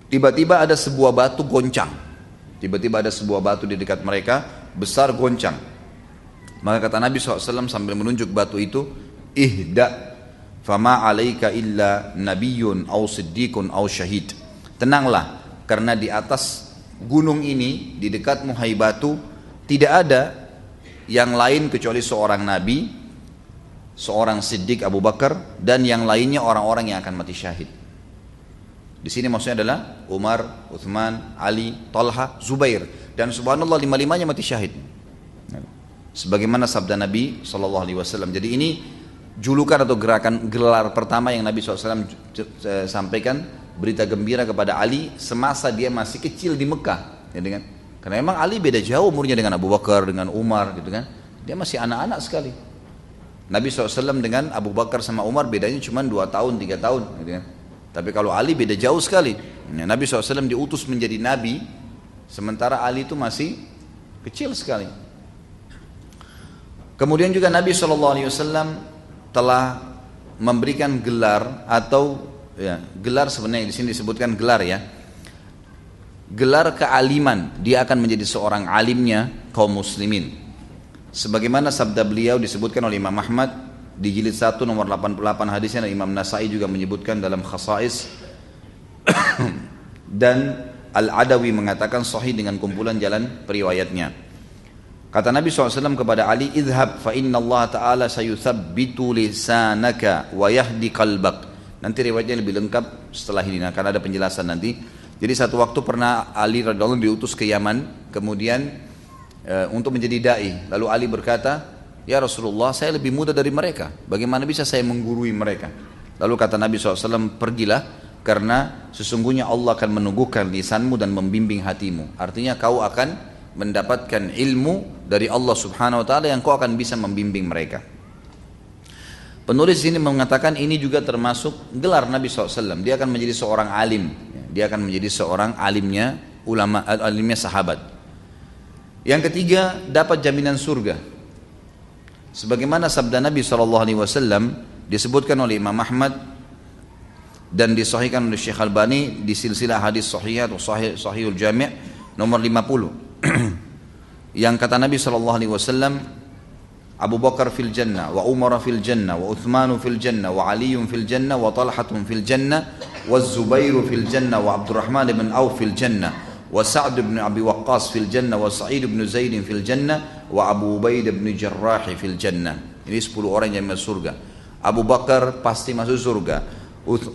Tiba-tiba ada sebuah batu goncang. Tiba-tiba ada sebuah batu di dekat mereka besar goncang maka kata Nabi SAW sambil menunjuk batu itu ihda fama alaika illa nabiyyun au siddiqun au syahid. Tenanglah karena di atas gunung ini di dekat Muhai Batu tidak ada yang lain kecuali seorang nabi seorang siddiq Abu Bakar dan yang lainnya orang-orang yang akan mati syahid. Di sini maksudnya adalah Umar, Uthman, Ali, Talha, Zubair. Dan subhanallah lima-limanya mati syahid sebagaimana sabda Nabi saw. Jadi ini julukan atau gerakan gelar pertama yang Nabi SAW sampaikan berita gembira kepada Ali semasa dia masih kecil di Mekah ya dengan karena memang Ali beda jauh umurnya dengan Abu Bakar dengan Umar gitu kan. Dia masih anak-anak sekali. Nabi SAW dengan Abu Bakar sama Umar bedanya cuma 2 tahun 3 tahun gitu kan. Tapi kalau Ali beda jauh sekali. Ya, Nabi SAW diutus menjadi Nabi sementara Ali itu masih kecil sekali kemudian juga Nabi SAW telah memberikan gelar atau ya, gelar sebenarnya di sini disebutkan gelar ya. Gelar kealiman, dia akan menjadi seorang alimnya kaum muslimin. Sebagaimana sabda beliau disebutkan oleh Imam Ahmad di jilid 1 nomor 88 hadisnya dan Imam Nasai juga menyebutkan dalam khasais dan Al-Adawi mengatakan sahih dengan kumpulan jalan periwayatnya. Kata Nabi SAW kepada Ali, Idhab fa inna Allah Ta'ala sayuthabbitu lisanaka wa yahdi qalbak. Nanti riwayatnya lebih lengkap setelah ini, nah, karena ada penjelasan nanti. Jadi satu waktu pernah Ali radhiallahu diutus ke Yaman, kemudian e, untuk menjadi dai. Lalu Ali berkata, "Ya Rasulullah, saya lebih muda dari mereka. Bagaimana bisa saya menggurui mereka?" Lalu kata Nabi SAW, "Pergilah karena sesungguhnya Allah akan menunggukan lisanmu dan membimbing hatimu. Artinya kau akan mendapatkan ilmu dari Allah Subhanahu wa taala yang kau akan bisa membimbing mereka." Penulis ini mengatakan ini juga termasuk gelar Nabi SAW. Dia akan menjadi seorang alim. Dia akan menjadi seorang alimnya ulama alimnya sahabat. Yang ketiga dapat jaminan surga. Sebagaimana sabda Nabi SAW disebutkan oleh Imam Ahmad dan disahihkan oleh Syekh Albani di silsilah hadis sahih atau sahih sahihul jami' nomor 50. yang kata Nabi SAW Abu Bakar fil jannah wa Umar fil jannah wa Uthman fil jannah wa Ali fil jannah wa Talha fil jannah wa Zubair fil jannah wa Abdurrahman bin Auf fil jannah wa Sa'd bin Abi Waqqas fil jannah wa Sa'id bin Zaid fil jannah wa Abu Ubaid bin Jarrah fil jannah. Ini 10 orang yang masuk surga. Abu Bakar pasti masuk surga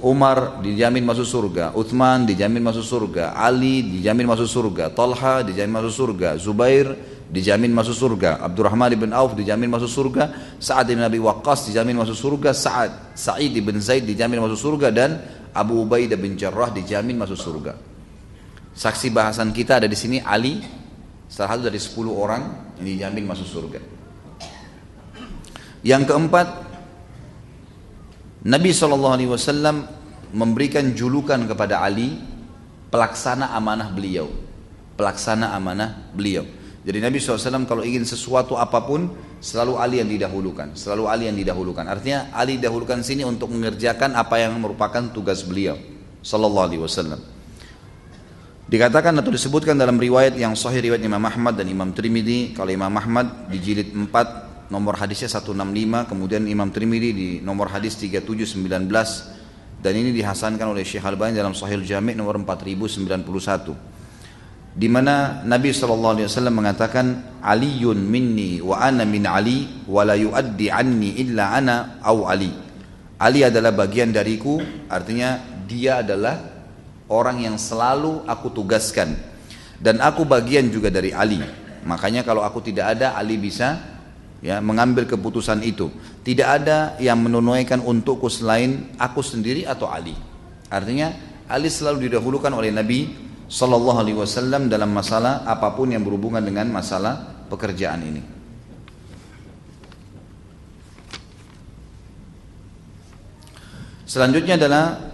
Umar dijamin masuk surga Uthman dijamin masuk surga Ali dijamin masuk surga Talha dijamin masuk surga Zubair dijamin masuk surga. Abdurrahman bin Auf dijamin masuk surga. Sa'ad bin Abi Waqqas dijamin masuk surga. Sa'ad Sa'id bin Zaid dijamin masuk surga dan Abu Ubaidah bin Jarrah dijamin masuk surga. Saksi bahasan kita ada di sini Ali salah satu dari 10 orang yang dijamin masuk surga. Yang keempat Nabi SAW memberikan julukan kepada Ali pelaksana amanah beliau. Pelaksana amanah beliau. Jadi Nabi SAW kalau ingin sesuatu apa pun selalu Ali yang didahulukan, selalu Ali yang didahulukan. Artinya Ali didahulukan sini untuk mengerjakan apa yang merupakan tugas beliau, Sallallahu Alaihi Wasallam. Dikatakan atau disebutkan dalam riwayat yang sahih riwayat Imam Ahmad dan Imam Trimidi kalau Imam Ahmad di jilid 4 nomor hadisnya 165 kemudian Imam Trimidi di nomor hadis 3719 dan ini dihasankan oleh Syekh Albani dalam Sahih Jami' nomor 4091 di mana Nabi SAW mengatakan Aliun minni wa ana min Ali wa la yuaddi anni illa ana au Ali. Ali adalah bagian dariku artinya dia adalah orang yang selalu aku tugaskan. Dan aku bagian juga dari Ali. Makanya kalau aku tidak ada Ali bisa ya mengambil keputusan itu tidak ada yang menunaikan untukku selain aku sendiri atau Ali artinya Ali selalu didahulukan oleh Nabi Sallallahu Alaihi Wasallam dalam masalah apa pun yang berhubungan dengan masalah pekerjaan ini. Selanjutnya adalah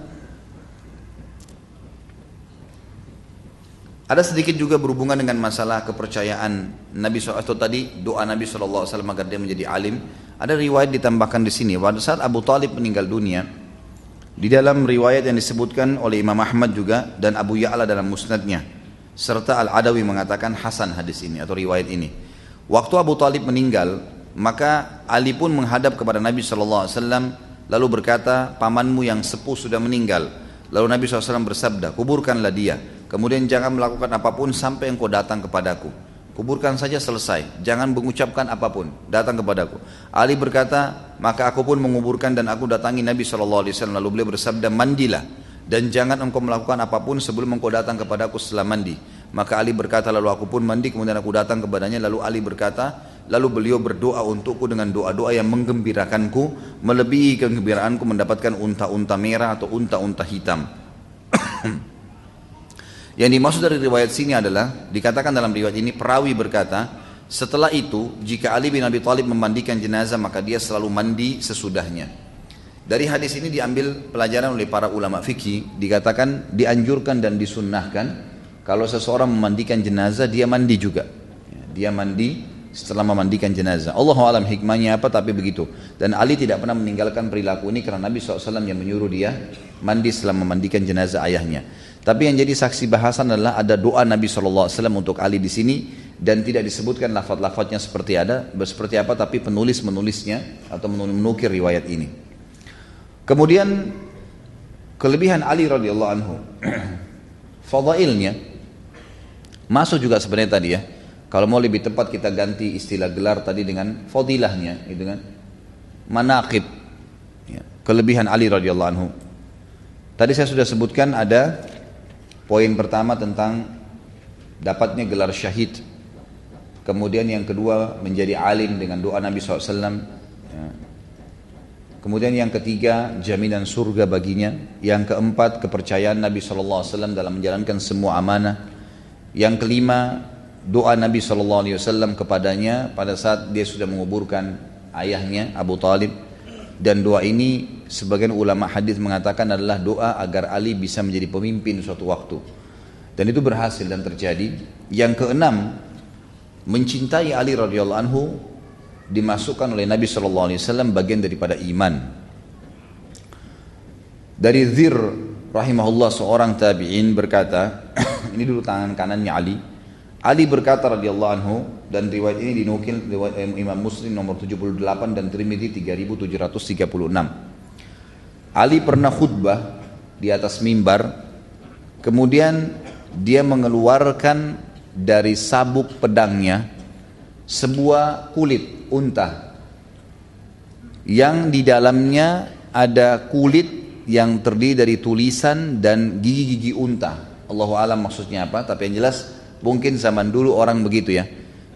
ada sedikit juga berhubungan dengan masalah kepercayaan Nabi SAW atau tadi doa Nabi SAW agar dia menjadi alim. Ada riwayat ditambahkan di sini. Pada saat Abu Talib meninggal dunia, di dalam riwayat yang disebutkan oleh Imam Ahmad juga dan Abu Ya'la dalam musnadnya. Serta Al-Adawi mengatakan Hasan hadis ini atau riwayat ini. Waktu Abu Talib meninggal, maka Ali pun menghadap kepada Nabi SAW lalu berkata, pamanmu yang sepuh sudah meninggal. Lalu Nabi SAW bersabda, kuburkanlah dia. Kemudian jangan melakukan apa pun sampai engkau datang kepadaku. Kuburkan saja selesai, jangan mengucapkan apa pun, datang kepadaku. Ali berkata, maka aku pun menguburkan dan aku datangi Nabi SAW. Lalu beliau bersabda, mandilah dan jangan engkau melakukan apa pun sebelum engkau datang kepadaku setelah mandi. Maka Ali berkata, lalu aku pun mandi, kemudian aku datang kepadanya. Lalu Ali berkata, lalu beliau berdoa untukku dengan doa-doa yang menggembirakanku, melebihi kegembiraanku mendapatkan unta-unta merah atau unta-unta hitam. Yang dimaksud dari riwayat sini adalah dikatakan dalam riwayat ini perawi berkata, setelah itu jika Ali bin Abi Thalib memandikan jenazah maka dia selalu mandi sesudahnya. Dari hadis ini diambil pelajaran oleh para ulama fikih dikatakan dianjurkan dan disunnahkan kalau seseorang memandikan jenazah dia mandi juga. Ya, dia mandi setelah memandikan jenazah. Allah alam hikmahnya apa tapi begitu. Dan Ali tidak pernah meninggalkan perilaku ini karena Nabi SAW yang menyuruh dia mandi setelah memandikan jenazah ayahnya. Tapi yang jadi saksi bahasan adalah ada doa Nabi SAW untuk Ali di sini dan tidak disebutkan lafaz-lafaznya seperti ada, seperti apa, tapi penulis menulisnya atau menukir riwayat ini. Kemudian kelebihan Ali radhiyallahu anhu, fadailnya masuk juga sebenarnya tadi ya. Kalau mau lebih tepat kita ganti istilah gelar tadi dengan fadilahnya, gitu kan? Manaqib, ya. kelebihan Ali radhiyallahu anhu. Tadi saya sudah sebutkan ada Poin pertama tentang dapatnya gelar syahid. Kemudian yang kedua menjadi alim dengan doa Nabi SAW. Ya. Kemudian yang ketiga jaminan surga baginya. Yang keempat kepercayaan Nabi SAW dalam menjalankan semua amanah. Yang kelima doa Nabi SAW kepadanya pada saat dia sudah menguburkan ayahnya Abu Talib. Dan doa ini sebagian ulama hadis mengatakan adalah doa agar Ali bisa menjadi pemimpin suatu waktu. Dan itu berhasil dan terjadi. Yang keenam mencintai Ali radhiyallahu anhu dimasukkan oleh Nabi sallallahu alaihi wasallam bagian daripada iman. Dari Zir rahimahullah seorang tabi'in berkata, ini dulu tangan kanannya Ali. Ali berkata radhiyallahu anhu dan riwayat ini dinukil riwayat Imam Muslim nomor 78 dan Tirmidzi 3736. Ali pernah khutbah di atas mimbar kemudian dia mengeluarkan dari sabuk pedangnya sebuah kulit unta yang di dalamnya ada kulit yang terdiri dari tulisan dan gigi-gigi unta. Allahu alam maksudnya apa, tapi yang jelas mungkin zaman dulu orang begitu ya.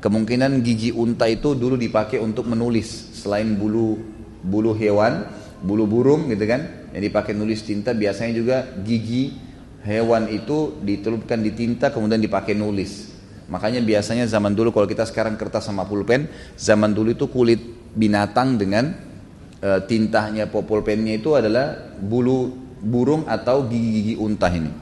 Kemungkinan gigi unta itu dulu dipakai untuk menulis selain bulu bulu hewan, bulu burung gitu kan, yang dipakai nulis tinta biasanya juga gigi hewan itu ditelupkan di tinta kemudian dipakai nulis. Makanya biasanya zaman dulu kalau kita sekarang kertas sama pulpen, zaman dulu itu kulit binatang dengan e, tintanya pulpennya itu adalah bulu burung atau gigi-gigi unta ini.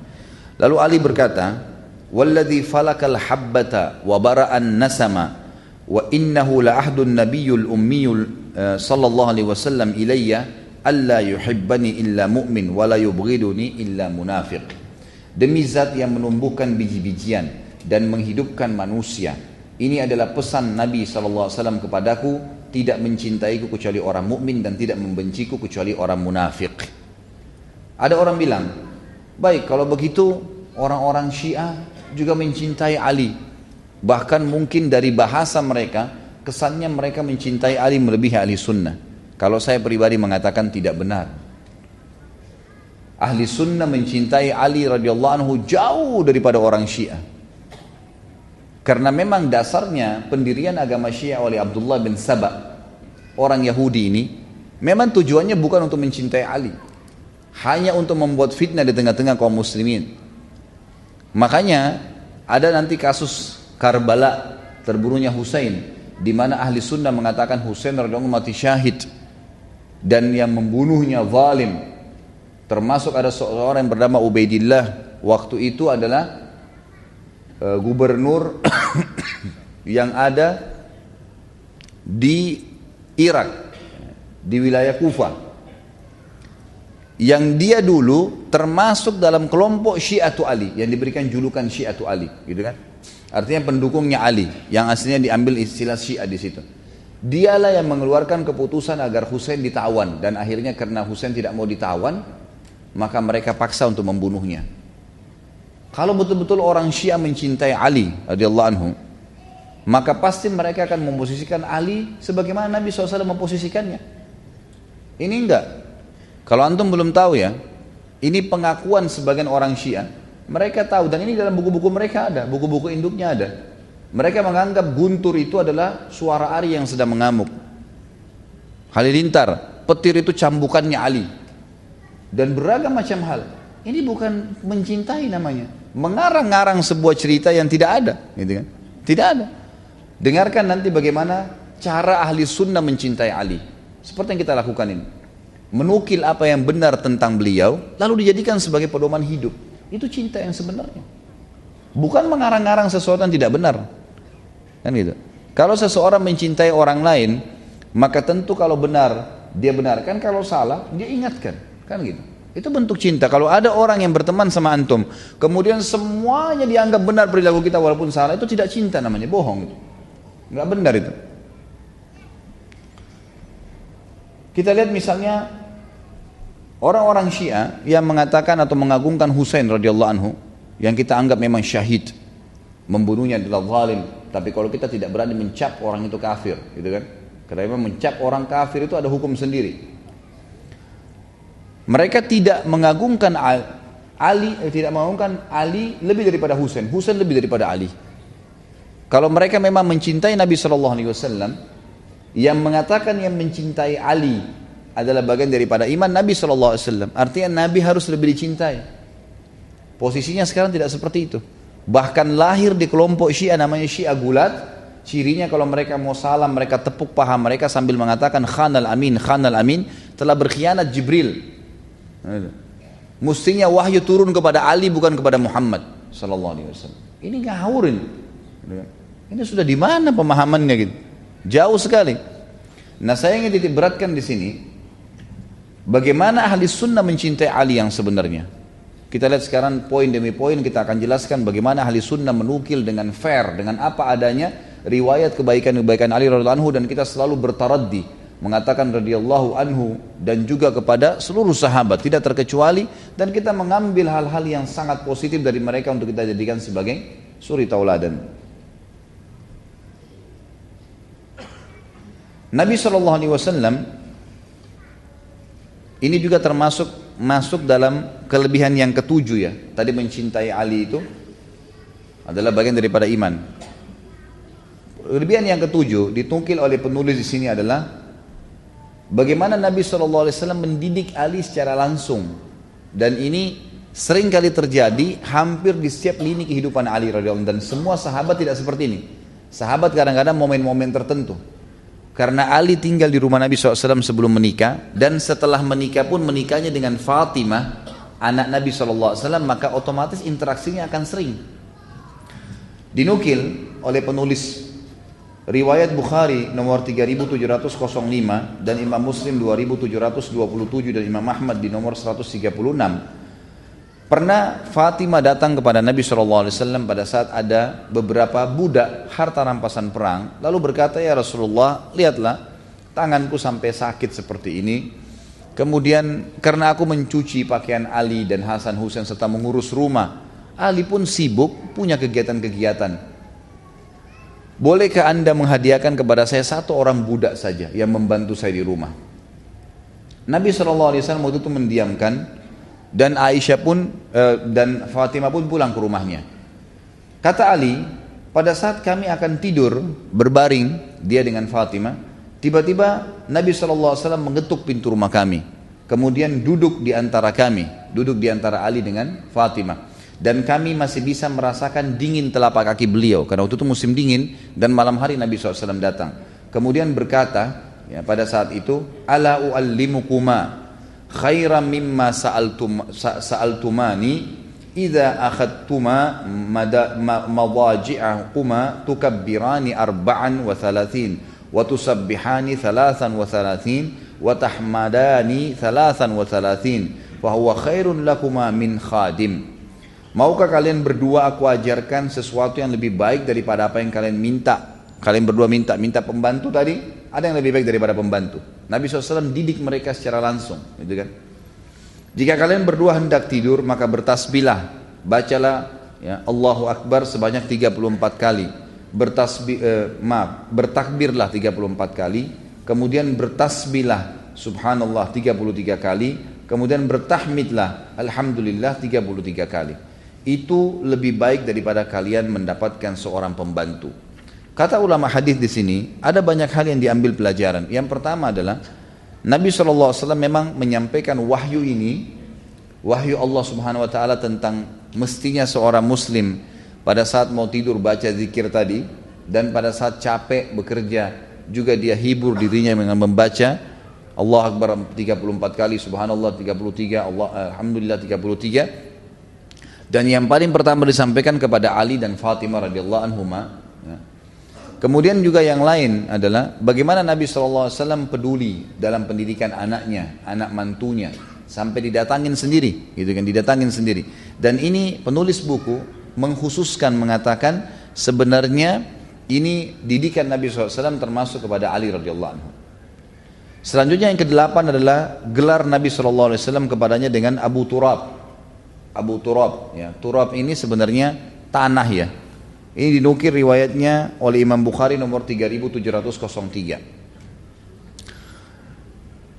Lalu Ali berkata, "Walladzi falakal habbata wa bara'an nasama wa innahu la ahdun nabiyyul ummiyul e, sallallahu alaihi wasallam ilayya alla yuhibbani illa mu'min wa la yubghiduni illa munafiq." Demi zat yang menumbuhkan biji-bijian dan menghidupkan manusia. Ini adalah pesan Nabi SAW kepadaku, tidak mencintaiku kecuali orang mukmin dan tidak membenciku kecuali orang munafik. Ada orang bilang, baik kalau begitu orang-orang Syiah juga mencintai Ali. Bahkan mungkin dari bahasa mereka, kesannya mereka mencintai Ali melebihi ahli sunnah. Kalau saya pribadi mengatakan tidak benar. Ahli sunnah mencintai Ali radhiyallahu anhu jauh daripada orang Syiah. Karena memang dasarnya pendirian agama Syiah oleh Abdullah bin Sabah, orang Yahudi ini, memang tujuannya bukan untuk mencintai Ali. Hanya untuk membuat fitnah di tengah-tengah kaum muslimin. Makanya ada nanti kasus Karbala terbunuhnya Husain di mana ahli sunnah mengatakan Husain radhiyallahu mati syahid. Dan yang membunuhnya zalim. Termasuk ada seorang yang bernama Ubaidillah. Waktu itu adalah uh, gubernur yang ada di Irak di wilayah Kufa yang dia dulu termasuk dalam kelompok Syiatu Ali yang diberikan julukan Syiatu Ali gitu kan artinya pendukungnya Ali yang aslinya diambil istilah Syiah di situ dialah yang mengeluarkan keputusan agar Husain ditawan dan akhirnya karena Husain tidak mau ditawan maka mereka paksa untuk membunuhnya kalau betul-betul orang Syiah mencintai Ali radhiyallahu anhu, maka pasti mereka akan memposisikan Ali sebagaimana Nabi SAW memposisikannya. Ini enggak. Kalau antum belum tahu ya, ini pengakuan sebagian orang Syiah. Mereka tahu dan ini dalam buku-buku mereka ada, buku-buku induknya ada. Mereka menganggap guntur itu adalah suara Ari yang sedang mengamuk. Halilintar, petir itu cambukannya Ali. Dan beragam macam hal. Ini bukan mencintai namanya mengarang-arang sebuah cerita yang tidak ada, gitu kan? Tidak ada. Dengarkan nanti bagaimana cara ahli sunnah mencintai Ali. Seperti yang kita lakukan ini. Menukil apa yang benar tentang beliau, lalu dijadikan sebagai pedoman hidup. Itu cinta yang sebenarnya. Bukan mengarang-arang sesuatu yang tidak benar. Kan gitu. Kalau seseorang mencintai orang lain, maka tentu kalau benar, dia benarkan. Kalau salah, dia ingatkan. Kan gitu. Itu bentuk cinta. Kalau ada orang yang berteman sama antum, kemudian semuanya dianggap benar perilaku kita walaupun salah, itu tidak cinta namanya, bohong itu. Enggak benar itu. Kita lihat misalnya orang-orang Syiah yang mengatakan atau mengagungkan Husain radhiyallahu anhu yang kita anggap memang syahid, membunuhnya adalah zalim, tapi kalau kita tidak berani mencap orang itu kafir, gitu kan? Karena memang mencap orang kafir itu ada hukum sendiri. Mereka tidak mengagungkan Ali, eh, tidak mengagungkan Ali lebih daripada Husain. Husain lebih daripada Ali. Kalau mereka memang mencintai Nabi Shallallahu Alaihi Wasallam, yang mengatakan yang mencintai Ali adalah bagian daripada iman Nabi Wasallam. Artinya Nabi harus lebih dicintai. Posisinya sekarang tidak seperti itu. Bahkan lahir di kelompok Syiah namanya Syiah Gulat. Cirinya kalau mereka mau salam, mereka tepuk paha mereka sambil mengatakan Khanal Amin, Khanal Amin telah berkhianat Jibril. Mestinya wahyu turun kepada Ali bukan kepada Muhammad Sallallahu Alaihi Wasallam. Ini ngawurin. Ini sudah di mana pemahamannya gitu? Jauh sekali. Nah saya ingin titik beratkan di sini, bagaimana ahli sunnah mencintai Ali yang sebenarnya. Kita lihat sekarang poin demi poin kita akan jelaskan bagaimana ahli sunnah menukil dengan fair, dengan apa adanya riwayat kebaikan-kebaikan Ali radhiallahu anhu dan kita selalu bertaraddi mengatakan radhiyallahu anhu dan juga kepada seluruh sahabat tidak terkecuali dan kita mengambil hal-hal yang sangat positif dari mereka untuk kita jadikan sebagai suri tauladan. Nabi Wasallam ini juga termasuk masuk dalam kelebihan yang ketujuh ya. Tadi mencintai Ali itu adalah bagian daripada iman. Kelebihan yang ketujuh ditungkil oleh penulis di sini adalah bagaimana Nabi Wasallam mendidik Ali secara langsung dan ini sering kali terjadi hampir di setiap lini kehidupan Ali radhiyallahu dan semua sahabat tidak seperti ini. Sahabat kadang-kadang momen-momen tertentu karena Ali tinggal di rumah Nabi SAW sebelum menikah dan setelah menikah pun menikahnya dengan Fatimah anak Nabi SAW maka otomatis interaksinya akan sering. Dinukil oleh penulis riwayat Bukhari nomor 3705 dan Imam Muslim 2727 dan Imam Ahmad di nomor 136 Pernah Fatimah datang kepada Nabi SAW pada saat ada beberapa budak harta rampasan perang. Lalu berkata, ya Rasulullah, lihatlah tanganku sampai sakit seperti ini. Kemudian karena aku mencuci pakaian Ali dan Hasan Husain serta mengurus rumah. Ali pun sibuk punya kegiatan-kegiatan. Bolehkah anda menghadiahkan kepada saya satu orang budak saja yang membantu saya di rumah? Nabi SAW waktu itu mendiamkan dan Aisyah pun eh, dan Fatimah pun pulang ke rumahnya. Kata Ali, pada saat kami akan tidur berbaring dia dengan Fatimah, tiba-tiba Nabi SAW mengetuk pintu rumah kami. Kemudian duduk di antara kami, duduk di antara Ali dengan Fatimah. Dan kami masih bisa merasakan dingin telapak kaki beliau karena waktu itu musim dingin dan malam hari Nabi SAW datang. Kemudian berkata ya, pada saat itu, ala uallimukuma khairan mimma sa'altum sa'altumani idza akhadtuma madaji'ahuma tukabbirani arba'an wa thalathin wa tusabbihani thalathan wa thalathin wa tahmadani thalathan wa thalathin fa huwa khairun lakuma min khadim Maukah kalian berdua aku ajarkan sesuatu yang lebih baik daripada apa yang kalian minta? Kalian berdua minta, minta pembantu tadi, ada yang lebih baik daripada pembantu. Nabi SAW didik mereka secara langsung, gitu kan? Jika kalian berdua hendak tidur, maka bertasbihlah, bacalah ya, Allahu Akbar sebanyak 34 kali. Bertasbih, eh, maaf, bertakbirlah 34 kali, kemudian bertasbihlah subhanallah 33 kali, kemudian bertahmidlah alhamdulillah 33 kali. Itu lebih baik daripada kalian mendapatkan seorang pembantu. Kata ulama hadis di sini, ada banyak hal yang diambil pelajaran. Yang pertama adalah Nabi SAW memang menyampaikan wahyu ini, wahyu Allah Subhanahu Wa Taala tentang mestinya seorang Muslim pada saat mau tidur baca zikir tadi dan pada saat capek bekerja juga dia hibur dirinya dengan membaca Allah Akbar 34 kali, Subhanallah 33, Allah Alhamdulillah 33. Dan yang paling pertama disampaikan kepada Ali dan Fatimah radhiyallahu anhuma Kemudian juga yang lain adalah bagaimana Nabi SAW peduli dalam pendidikan anaknya, anak mantunya, sampai didatangin sendiri, gitu kan, didatangin sendiri. Dan ini penulis buku mengkhususkan mengatakan sebenarnya ini didikan Nabi SAW termasuk kepada Ali radhiyallahu anhu. Selanjutnya yang kedelapan adalah gelar Nabi SAW kepadanya dengan Abu Turab. Abu Turab, ya. Turab ini sebenarnya tanah ya, ini dinukir riwayatnya oleh Imam Bukhari nomor 3703.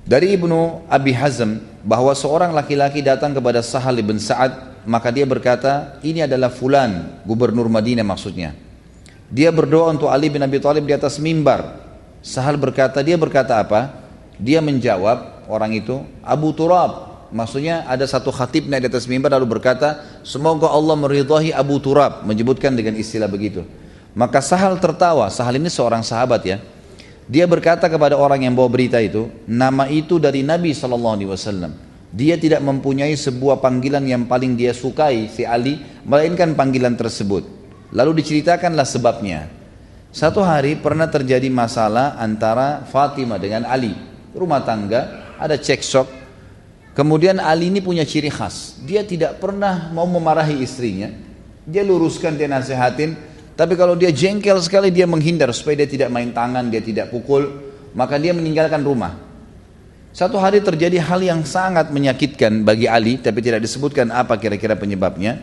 Dari Ibnu Abi Hazm bahwa seorang laki-laki datang kepada Sahal bin Sa'ad maka dia berkata ini adalah fulan gubernur Madinah maksudnya Dia berdoa untuk Ali bin Abi Thalib di atas mimbar. Sahal berkata, dia berkata apa? Dia menjawab orang itu, Abu Turab. Maksudnya ada satu khatib naik di atas mimbar lalu berkata, semoga Allah meridhai Abu Turab. Menyebutkan dengan istilah begitu. Maka Sahal tertawa. Sahal ini seorang sahabat ya. Dia berkata kepada orang yang bawa berita itu, nama itu dari Nabi SAW. Dia tidak mempunyai sebuah panggilan yang paling dia sukai, si Ali, melainkan panggilan tersebut. Lalu diceritakanlah sebabnya. Satu hari pernah terjadi masalah antara Fatimah dengan Ali. Rumah tangga, ada cekcok. Kemudian Ali ini punya ciri khas. Dia tidak pernah mau memarahi istrinya. Dia luruskan, dia nasihatin. Tapi kalau dia jengkel sekali, dia menghindar supaya dia tidak main tangan, dia tidak pukul. Maka dia meninggalkan rumah. Satu hari terjadi hal yang sangat menyakitkan bagi Ali, tapi tidak disebutkan apa kira-kira penyebabnya.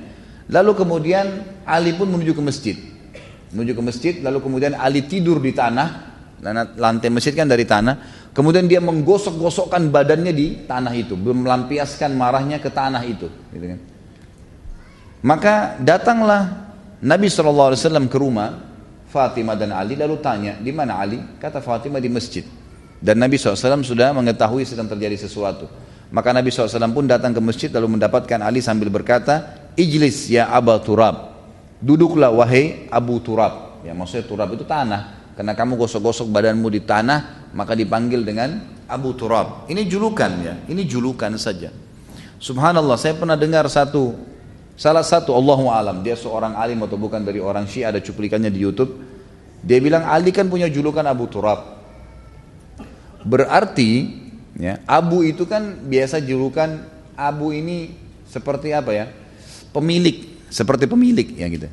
Lalu kemudian Ali pun menuju ke masjid. Menuju ke masjid, lalu kemudian Ali tidur di tanah, lantai masjid kan dari tanah. Kemudian dia menggosok-gosokkan badannya di tanah itu, melampiaskan marahnya ke tanah itu. Gitu kan. Maka datanglah Nabi SAW ke rumah Fatimah dan Ali lalu tanya, di mana Ali? Kata Fatimah di masjid. Dan Nabi SAW sudah mengetahui sedang terjadi sesuatu. Maka Nabi SAW pun datang ke masjid lalu mendapatkan Ali sambil berkata, Ijlis ya Abu Turab. Duduklah wahai Abu Turab. Ya maksudnya Turab itu tanah. Karena kamu gosok-gosok badanmu di tanah, maka dipanggil dengan Abu Turab. Ini julukan ya, ini julukan saja. Subhanallah, saya pernah dengar satu salah satu Allahu alam, dia seorang alim atau bukan dari orang Syiah ada cuplikannya di YouTube. Dia bilang Ali kan punya julukan Abu Turab. Berarti ya, Abu itu kan biasa julukan Abu ini seperti apa ya? pemilik, seperti pemilik ya gitu.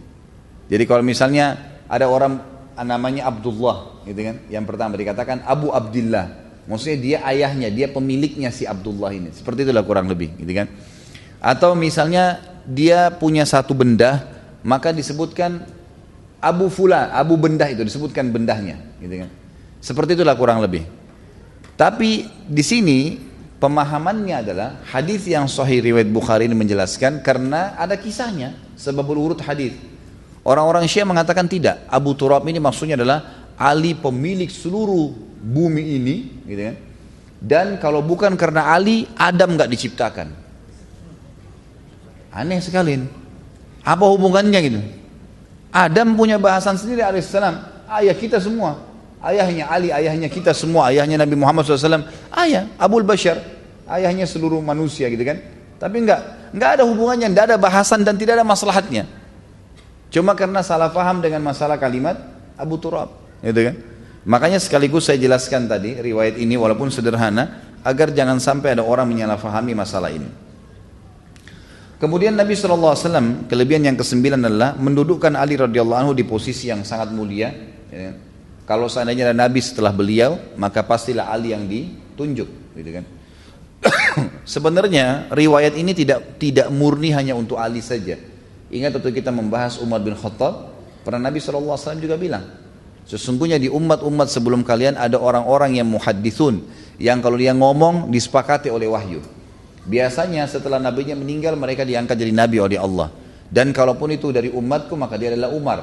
Jadi kalau misalnya ada orang namanya Abdullah gitu kan, yang pertama dikatakan Abu Abdullah. Maksudnya dia ayahnya, dia pemiliknya si Abdullah ini. Seperti itulah kurang lebih gitu kan. Atau misalnya dia punya satu benda, maka disebutkan Abu Fula, Abu Benda itu disebutkan bendahnya gitu kan. Seperti itulah kurang lebih. Tapi di sini Pemahamannya adalah hadis yang sahih riwayat Bukhari ini menjelaskan karena ada kisahnya sebab urut hadis. Orang-orang Syiah mengatakan tidak. Abu Turab ini maksudnya adalah Ali pemilik seluruh bumi ini, gitu kan. Dan kalau bukan karena Ali, Adam nggak diciptakan. Aneh sekali. Apa hubungannya gitu? Adam punya bahasan sendiri alaihissalam. Ayah kita semua. Ayahnya Ali, ayahnya kita semua, ayahnya Nabi Muhammad SAW, ayah Abul Bashar, ayahnya seluruh manusia gitu kan. Tapi enggak, enggak ada hubungannya, enggak ada bahasan dan tidak ada maslahatnya. Cuma karena salah paham dengan masalah kalimat Abu Turab, gitu kan. Makanya sekaligus saya jelaskan tadi riwayat ini walaupun sederhana agar jangan sampai ada orang menyalahfahami masalah ini. Kemudian Nabi SAW kelebihan yang kesembilan adalah mendudukkan Ali radhiyallahu anhu di posisi yang sangat mulia. Ya, kan? Kalau seandainya ada nabi setelah beliau, maka pastilah Ali yang ditunjuk, gitu kan. Sebenarnya riwayat ini tidak tidak murni hanya untuk Ali saja. Ingat waktu kita membahas Umar bin Khattab, pernah Nabi SAW juga bilang, sesungguhnya di umat-umat sebelum kalian ada orang-orang yang muhadithun, yang kalau dia ngomong disepakati oleh wahyu. Biasanya setelah nabinya meninggal mereka diangkat jadi nabi oleh Allah. Dan kalaupun itu dari umatku maka dia adalah Umar.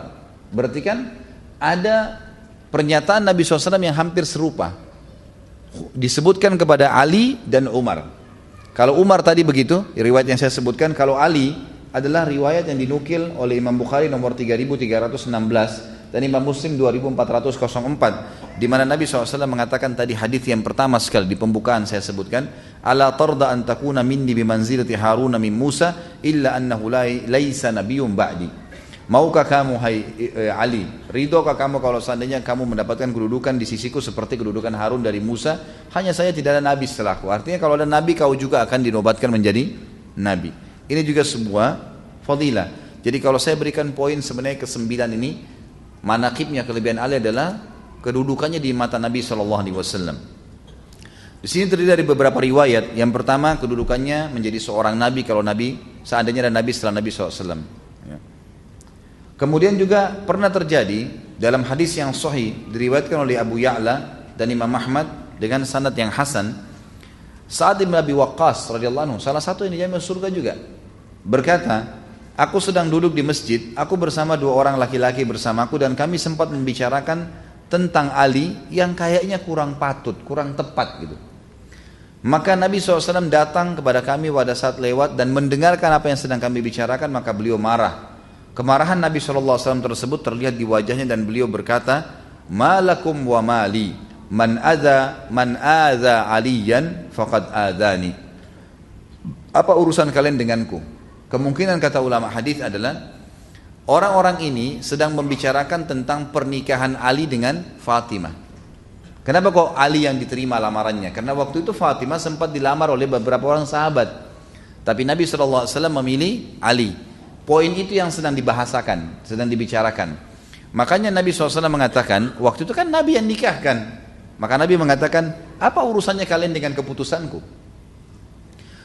Berarti kan ada pernyataan Nabi SAW yang hampir serupa. Disebutkan kepada Ali dan Umar. Kalau Umar tadi begitu, riwayat yang saya sebutkan, kalau Ali adalah riwayat yang dinukil oleh Imam Bukhari nomor 3316 dan Imam Muslim 2404 di mana Nabi SAW mengatakan tadi hadis yang pertama sekali di pembukaan saya sebutkan ala tarda an takuna minni bimanzilati Haruna min Musa illa annahu laisa nabiyyun ba'di Maukah kamu hai eh, Ali, ridhokah kamu kalau seandainya kamu mendapatkan kedudukan di sisiku seperti kedudukan Harun dari Musa? Hanya saya tidak ada nabi setelahku. Artinya kalau ada nabi kau juga akan dinobatkan menjadi nabi. Ini juga sebuah fadilah. Jadi kalau saya berikan poin sebenarnya ke sembilan ini, manakibnya kelebihan Ali adalah kedudukannya di mata Nabi Shallallahu Alaihi Wasallam. Di sini terdiri dari beberapa riwayat. Yang pertama kedudukannya menjadi seorang nabi kalau nabi seandainya ada nabi setelah Nabi SAW. Kemudian juga pernah terjadi dalam hadis yang sahih diriwayatkan oleh Abu Ya'la dan Imam Ahmad dengan sanad yang hasan Sa'ad bin Abi Waqqas radhiyallahu anhu salah satu yang dijamin surga juga berkata Aku sedang duduk di masjid, aku bersama dua orang laki-laki bersamaku dan kami sempat membicarakan tentang Ali yang kayaknya kurang patut, kurang tepat gitu. Maka Nabi SAW datang kepada kami pada saat lewat dan mendengarkan apa yang sedang kami bicarakan maka beliau marah. Kemarahan Nabi SAW tersebut terlihat di wajahnya dan beliau berkata, Malakum wa mali, man adha man adha aliyan faqad adhani. Apa urusan kalian denganku? Kemungkinan kata ulama hadis adalah orang-orang ini sedang membicarakan tentang pernikahan Ali dengan Fatimah. Kenapa kok Ali yang diterima lamarannya? Karena waktu itu Fatimah sempat dilamar oleh beberapa orang sahabat. Tapi Nabi SAW memilih Ali. Poin itu yang sedang dibahasakan, sedang dibicarakan. Makanya Nabi SAW mengatakan, waktu itu kan Nabi yang nikahkan. Maka Nabi mengatakan, apa urusannya kalian dengan keputusanku?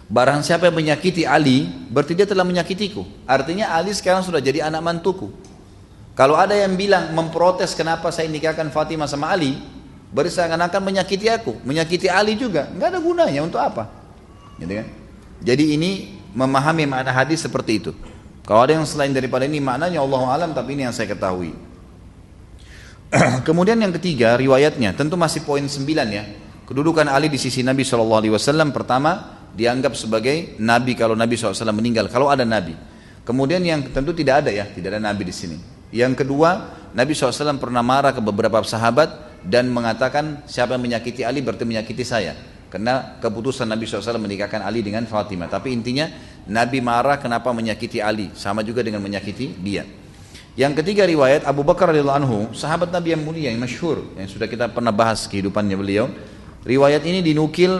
Barang siapa yang menyakiti Ali, berarti dia telah menyakitiku. Artinya Ali sekarang sudah jadi anak mantuku. Kalau ada yang bilang memprotes kenapa saya nikahkan Fatimah sama Ali, berarti seakan-akan menyakiti aku, menyakiti Ali juga. Nggak ada gunanya untuk apa? Gitu kan? Jadi ini memahami makna hadis seperti itu. Kalau ada yang selain daripada ini maknanya Allah alam, tapi ini yang saya ketahui. Kemudian yang ketiga riwayatnya, tentu masih poin sembilan ya. Kedudukan Ali di sisi Nabi SAW pertama dianggap sebagai nabi kalau Nabi SAW meninggal, kalau ada nabi. Kemudian yang tentu tidak ada ya, tidak ada nabi di sini. Yang kedua, Nabi SAW pernah marah ke beberapa sahabat dan mengatakan siapa yang menyakiti Ali berarti menyakiti saya. Karena keputusan Nabi SAW menikahkan Ali dengan Fatimah. Tapi intinya Nabi marah kenapa menyakiti Ali. Sama juga dengan menyakiti dia. Yang ketiga riwayat Abu Bakar radhiyallahu anhu, sahabat Nabi yang mulia yang masyhur yang sudah kita pernah bahas kehidupannya beliau. Riwayat ini dinukil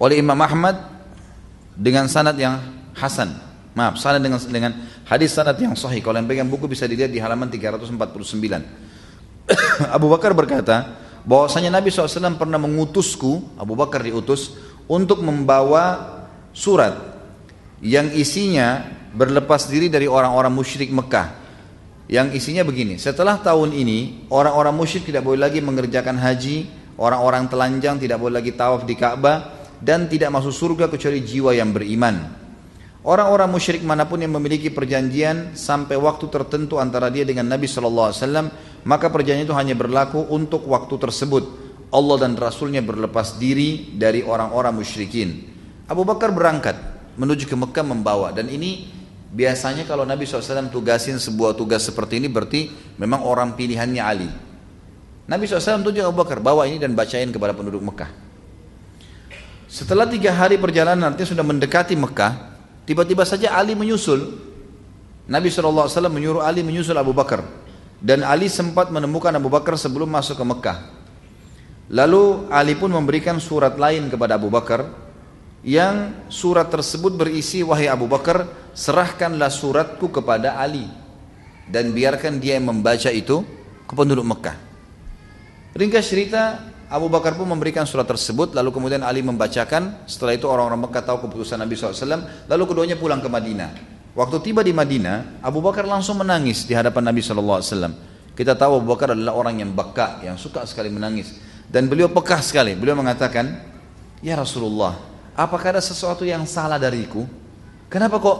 oleh Imam Ahmad dengan sanad yang hasan. Maaf, sanad dengan dengan hadis sanad yang sahih. Kalau yang pegang buku bisa dilihat di halaman 349. Abu Bakar berkata, bahwasanya Nabi SAW pernah mengutusku, Abu Bakar diutus untuk membawa surat yang isinya berlepas diri dari orang-orang musyrik Mekah. Yang isinya begini, setelah tahun ini orang-orang musyrik tidak boleh lagi mengerjakan haji, orang-orang telanjang tidak boleh lagi tawaf di Ka'bah, dan tidak masuk surga kecuali jiwa yang beriman. Orang-orang musyrik mana pun yang memiliki perjanjian sampai waktu tertentu antara dia dengan Nabi Shallallahu Alaihi Wasallam, maka perjanjian itu hanya berlaku untuk waktu tersebut. Allah dan Rasulnya berlepas diri dari orang-orang musyrikin. Abu Bakar berangkat menuju ke Mekah membawa dan ini biasanya kalau Nabi SAW tugasin sebuah tugas seperti ini berarti memang orang pilihannya Ali. Nabi SAW tunjuk Abu Bakar bawa ini dan bacain kepada penduduk Mekah. Setelah tiga hari perjalanan nanti sudah mendekati Mekah, tiba-tiba saja Ali menyusul. Nabi SAW menyuruh Ali menyusul Abu Bakar. Dan Ali sempat menemukan Abu Bakar sebelum masuk ke Mekah. Lalu Ali pun memberikan surat lain kepada Abu Bakar yang surat tersebut berisi wahai Abu Bakar serahkanlah suratku kepada Ali dan biarkan dia yang membaca itu ke penduduk Mekah. Ringkas cerita Abu Bakar pun memberikan surat tersebut lalu kemudian Ali membacakan. Setelah itu orang-orang Mekah tahu keputusan Nabi SAW lalu keduanya pulang ke Madinah. Waktu tiba di Madinah Abu Bakar langsung menangis di hadapan Nabi SAW kita tahu Abu Bakar adalah orang yang baka yang suka sekali menangis. Dan beliau pekah sekali. Beliau mengatakan ya Rasulullah apakah ada sesuatu yang salah dariku kenapa kok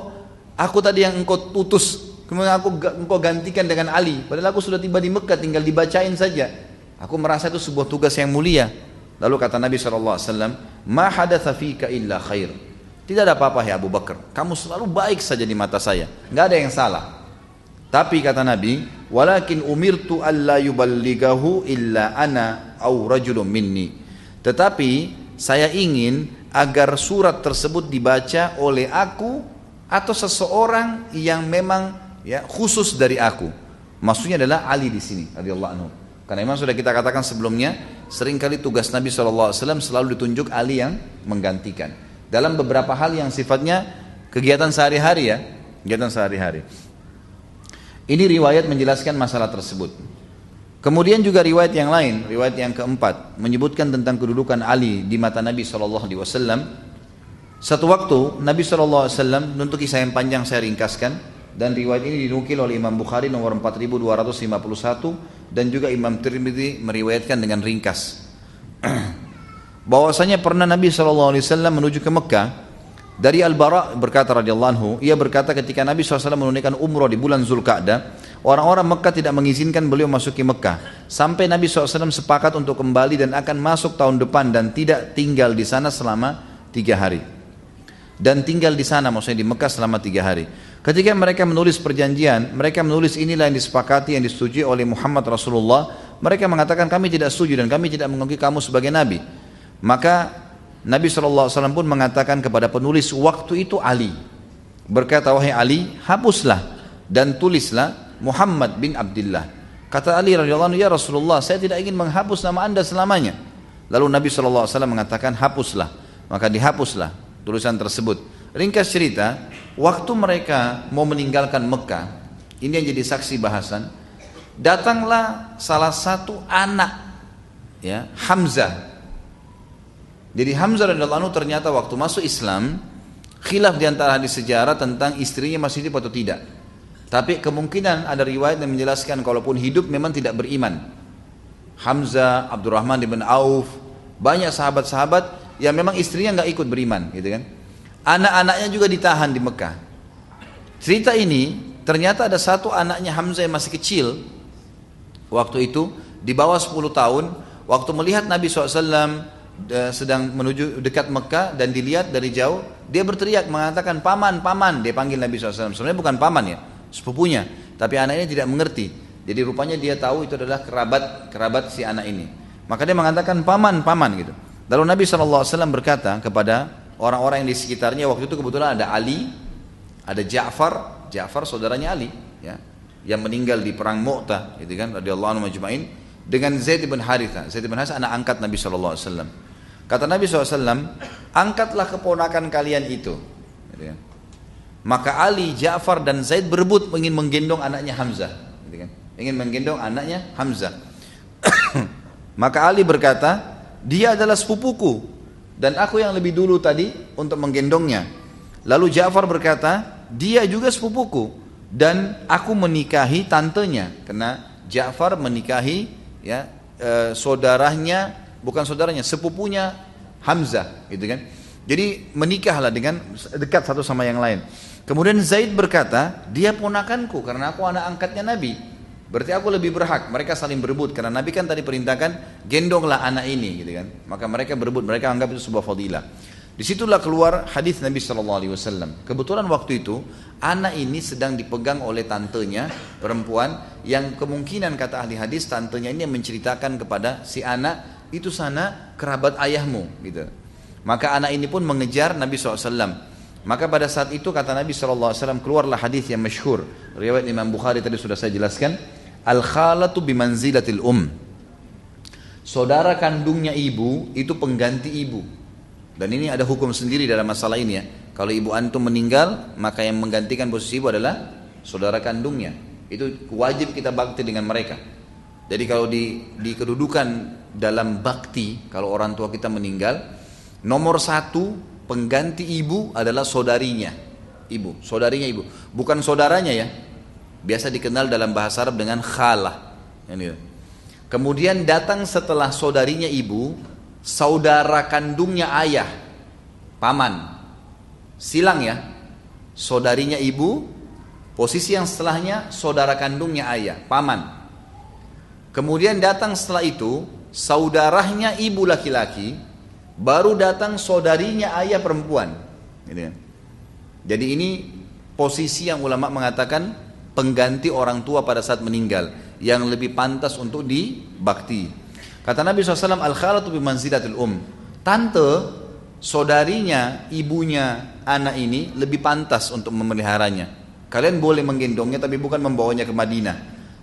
aku tadi yang engkau utus kemudian aku engkau gantikan dengan Ali padahal aku sudah tiba di Mekah tinggal dibacain saja Aku merasa itu sebuah tugas yang mulia. Lalu kata Nabi SAW, Ma hadatha fika illa khair. Tidak ada apa-apa ya Abu Bakar. Kamu selalu baik saja di mata saya. Nggak ada yang salah. Tapi kata Nabi, Walakin umirtu alla yuballigahu illa ana au rajulun minni. Tetapi saya ingin agar surat tersebut dibaca oleh aku atau seseorang yang memang ya khusus dari aku. Maksudnya adalah Ali di sini radhiyallahu anhu. Karena memang sudah kita katakan sebelumnya, sering kali tugas Nabi SAW selalu ditunjuk Ali yang menggantikan. Dalam beberapa hal yang sifatnya kegiatan sehari-hari ya, kegiatan sehari-hari. Ini riwayat menjelaskan masalah tersebut. Kemudian juga riwayat yang lain, riwayat yang keempat, menyebutkan tentang kedudukan Ali di mata Nabi SAW. Satu waktu Nabi SAW, untuk kisah yang panjang saya ringkaskan, dan riwayat ini dinukil oleh Imam Bukhari nomor 4251 dan juga Imam Tirmidzi meriwayatkan dengan ringkas. bahwasanya pernah Nabi SAW menuju ke Mekah dari Al-Bara berkata radhiyallahu ia berkata ketika Nabi SAW menunaikan umroh di bulan Zulkaadah, orang-orang Mekah tidak mengizinkan beliau masuki Mekah. Sampai Nabi SAW sepakat untuk kembali dan akan masuk tahun depan dan tidak tinggal di sana selama tiga hari. Dan tinggal di sana maksudnya di Mekah selama tiga hari. Ketika mereka menulis perjanjian, mereka menulis inilah yang disepakati, yang disetujui oleh Muhammad Rasulullah. Mereka mengatakan kami tidak setuju dan kami tidak mengakui kamu sebagai Nabi. Maka Nabi SAW pun mengatakan kepada penulis waktu itu Ali. Berkata, wahai Ali, hapuslah dan tulislah Muhammad bin Abdullah. Kata Ali radhiyallahu ya Rasulullah, saya tidak ingin menghapus nama anda selamanya. Lalu Nabi SAW mengatakan, hapuslah. Maka dihapuslah tulisan tersebut. Ringkas cerita, waktu mereka mau meninggalkan Mekah, ini yang jadi saksi bahasan, datanglah salah satu anak ya Hamzah jadi Hamzah radhiyallahu anhu ternyata waktu masuk Islam khilaf di antara hadis sejarah tentang istrinya masih hidup atau tidak. Tapi kemungkinan ada riwayat yang menjelaskan kalaupun hidup memang tidak beriman. Hamzah, Abdurrahman bin Auf, banyak sahabat-sahabat yang memang istrinya nggak ikut beriman, gitu kan. Anak-anaknya juga ditahan di Mekah. Cerita ini ternyata ada satu anaknya Hamzah yang masih kecil waktu itu di bawah 10 tahun waktu melihat Nabi SAW sedang menuju dekat Mekah dan dilihat dari jauh dia berteriak mengatakan paman paman dia panggil Nabi SAW sebenarnya bukan paman ya sepupunya. Tapi anak ini tidak mengerti. Jadi rupanya dia tahu itu adalah kerabat kerabat si anak ini. Maka dia mengatakan paman paman gitu. Lalu Nabi SAW berkata kepada orang-orang yang di sekitarnya waktu itu kebetulan ada Ali ada Ja'far Ja'far saudaranya Ali ya yang meninggal di perang Mu'tah gitu kan radhiyallahu anhu majma'in dengan Zaid bin Haritha. Zaid bin Haritha anak angkat Nabi SAW Kata Nabi SAW, angkatlah keponakan kalian itu. Gitu kan. Maka Ali, Ja'far dan Zaid berebut ingin menggendong anaknya Hamzah. Gitu kan. Ingin menggendong anaknya Hamzah. Maka Ali berkata, dia adalah sepupuku dan aku yang lebih dulu tadi untuk menggendongnya. Lalu Ja'far berkata, dia juga sepupuku dan aku menikahi tantenya karena Ja'far menikahi ya e, saudaranya bukan saudaranya, sepupunya Hamzah, gitu kan. Jadi menikahlah dengan dekat satu sama yang lain. Kemudian Zaid berkata, dia ponakanku karena aku anak angkatnya Nabi. Berarti aku lebih berhak. Mereka saling berebut karena Nabi kan tadi perintahkan gendonglah anak ini, gitu kan. Maka mereka berebut, mereka anggap itu sebuah fadilah. Di situlah keluar hadis Nabi Shallallahu Alaihi Wasallam. Kebetulan waktu itu anak ini sedang dipegang oleh tantenya perempuan yang kemungkinan kata ahli hadis tantenya ini menceritakan kepada si anak itu sana kerabat ayahmu gitu. Maka anak ini pun mengejar Nabi SAW. Maka pada saat itu kata Nabi SAW keluarlah hadis yang masyhur. Riwayat Imam Bukhari tadi sudah saya jelaskan. Al khalatu bimanzilatil um. Saudara kandungnya ibu itu pengganti ibu. Dan ini ada hukum sendiri dalam masalah ini ya. Kalau ibu antum meninggal, maka yang menggantikan posisi ibu adalah saudara kandungnya. Itu wajib kita bakti dengan mereka. Jadi kalau di, di kedudukan dalam bakti kalau orang tua kita meninggal nomor satu pengganti ibu adalah saudarinya. Ibu saudarinya ibu. Bukan saudaranya ya. Biasa dikenal dalam bahasa Arab dengan khalah. Kemudian datang setelah saudarinya ibu saudara kandungnya ayah paman. Silang ya. Saudarinya ibu posisi yang setelahnya saudara kandungnya ayah paman. Kemudian datang setelah itu saudaranya ibu laki-laki, baru datang saudarinya ayah perempuan. Gitu kan. Jadi ini posisi yang ulama mengatakan pengganti orang tua pada saat meninggal yang lebih pantas untuk dibakti. Kata Nabi SAW, al-khalatu bimanzilatil um. Tante, saudarinya, ibunya anak ini lebih pantas untuk memeliharanya. Kalian boleh menggendongnya tapi bukan membawanya ke Madinah.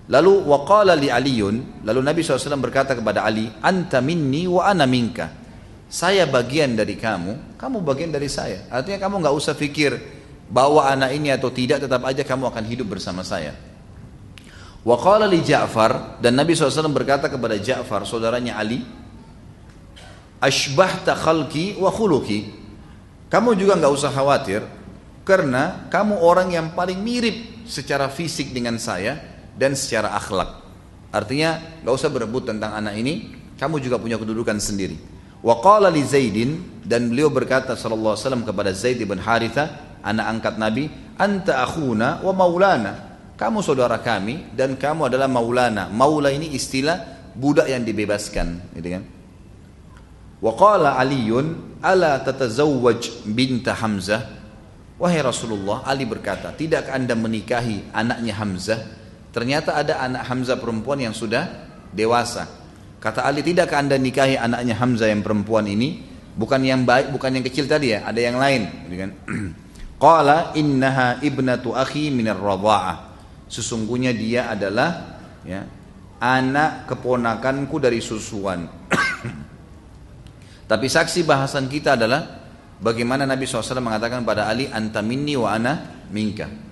Lalu waqala li Aliun, lalu Nabi SAW berkata kepada Ali, "Anta minni wa ana minka." Saya bagian dari kamu, kamu bagian dari saya. Artinya kamu nggak usah pikir bawa anak ini atau tidak, tetap aja kamu akan hidup bersama saya. Waqala li Ja'far dan Nabi SAW berkata kepada Ja'far saudaranya Ali, "Ashbahta khalqi wa khuluqi." Kamu juga nggak usah khawatir karena kamu orang yang paling mirip secara fisik dengan saya dan secara akhlak. Artinya nggak usah berebut tentang anak ini, kamu juga punya kedudukan sendiri. Wa qala li Zaidin dan beliau berkata sallallahu alaihi wasallam kepada Zaid bin Haritha, anak angkat Nabi, "Anta akhuna wa maulana." Kamu saudara kami dan kamu adalah maulana. Maula ini istilah budak yang dibebaskan, gitu kan? Wa qala Aliun, "Ala tatazawwaj binta Hamzah?" Wahai Rasulullah, Ali berkata, "Tidakkah Anda menikahi anaknya Hamzah?" Ternyata ada anak Hamzah perempuan yang sudah dewasa. Kata Ali, tidakkah anda nikahi anaknya Hamzah yang perempuan ini? Bukan yang baik, bukan yang kecil tadi ya, ada yang lain. Kan? Qala innaha ibnatu akhi minar radha'ah. Sesungguhnya dia adalah ya, anak keponakanku dari susuan. Tapi saksi bahasan kita adalah bagaimana Nabi SAW mengatakan pada Ali, anta minni wa ana minka.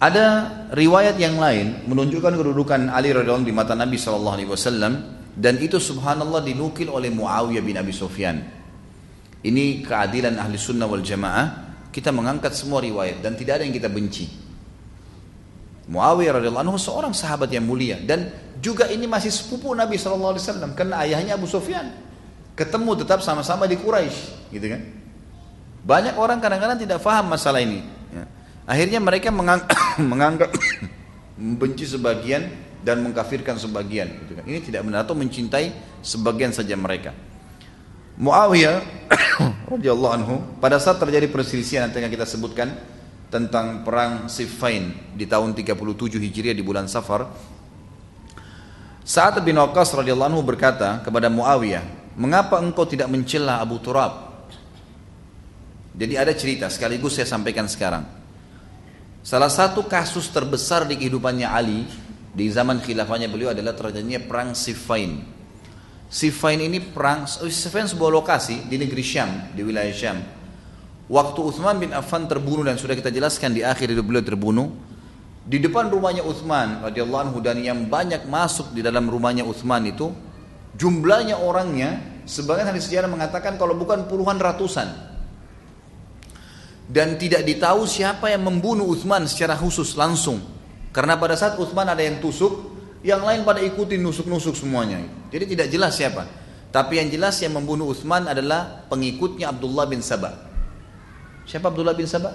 Ada riwayat yang lain menunjukkan kedudukan Ali radhiyallahu di mata Nabi alaihi wasallam dan itu subhanallah dinukil oleh Muawiyah bin Abi Sufyan. Ini keadilan ahli sunnah wal jamaah. Kita mengangkat semua riwayat dan tidak ada yang kita benci. Muawiyah radhiyallahu anhu seorang sahabat yang mulia dan juga ini masih sepupu Nabi sallallahu alaihi karena ayahnya Abu Sufyan. Ketemu tetap sama-sama di Quraisy, gitu kan? Banyak orang kadang-kadang tidak faham masalah ini. Ya. Akhirnya mereka mengang menganggap membenci sebagian dan mengkafirkan sebagian. Gitu kan. Ini tidak benar atau mencintai sebagian saja mereka. Muawiyah radhiyallahu anhu pada saat terjadi perselisihan yang kita sebutkan tentang perang Siffin di tahun 37 Hijriah di bulan Safar Sa'ad bin Waqqas radhiyallahu anhu berkata kepada Muawiyah, "Mengapa engkau tidak mencela Abu Turab?" Jadi ada cerita sekaligus saya sampaikan sekarang. Salah satu kasus terbesar di kehidupannya Ali di zaman khilafahnya beliau adalah terjadinya perang Siffin. Siffin ini perang Siffin sebuah lokasi di negeri Syam, di wilayah Syam. Waktu Uthman bin Affan terbunuh dan sudah kita jelaskan di akhir hidup beliau terbunuh, di depan rumahnya Uthman radhiyallahu anhu dan yang banyak masuk di dalam rumahnya Uthman itu jumlahnya orangnya sebagian hadis sejarah mengatakan kalau bukan puluhan ratusan dan tidak ditahu siapa yang membunuh Uthman secara khusus langsung. Karena pada saat Uthman ada yang tusuk, yang lain pada ikuti nusuk-nusuk semuanya. Jadi tidak jelas siapa. Tapi yang jelas yang membunuh Uthman adalah pengikutnya Abdullah bin Sabah. Siapa Abdullah bin Sabah?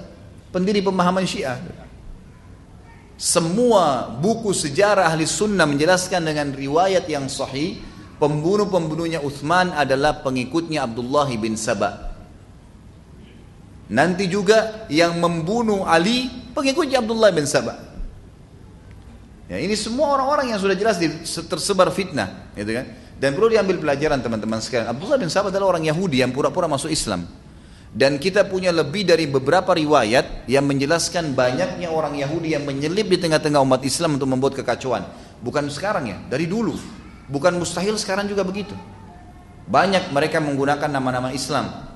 Pendiri pemahaman Syiah. Semua buku sejarah ahli sunnah menjelaskan dengan riwayat yang sahih pembunuh-pembunuhnya Uthman adalah pengikutnya Abdullah bin Sabah. Nanti juga yang membunuh Ali pengikutnya Abdullah bin Sabah. Ya, ini semua orang-orang yang sudah jelas tersebar fitnah, gitu kan? Dan perlu diambil pelajaran teman-teman sekalian. Abdullah bin Sabah adalah orang Yahudi yang pura-pura masuk Islam. Dan kita punya lebih dari beberapa riwayat yang menjelaskan banyaknya orang Yahudi yang menyelip di tengah-tengah umat Islam untuk membuat kekacauan. Bukan sekarang ya, dari dulu. Bukan mustahil sekarang juga begitu. Banyak mereka menggunakan nama-nama Islam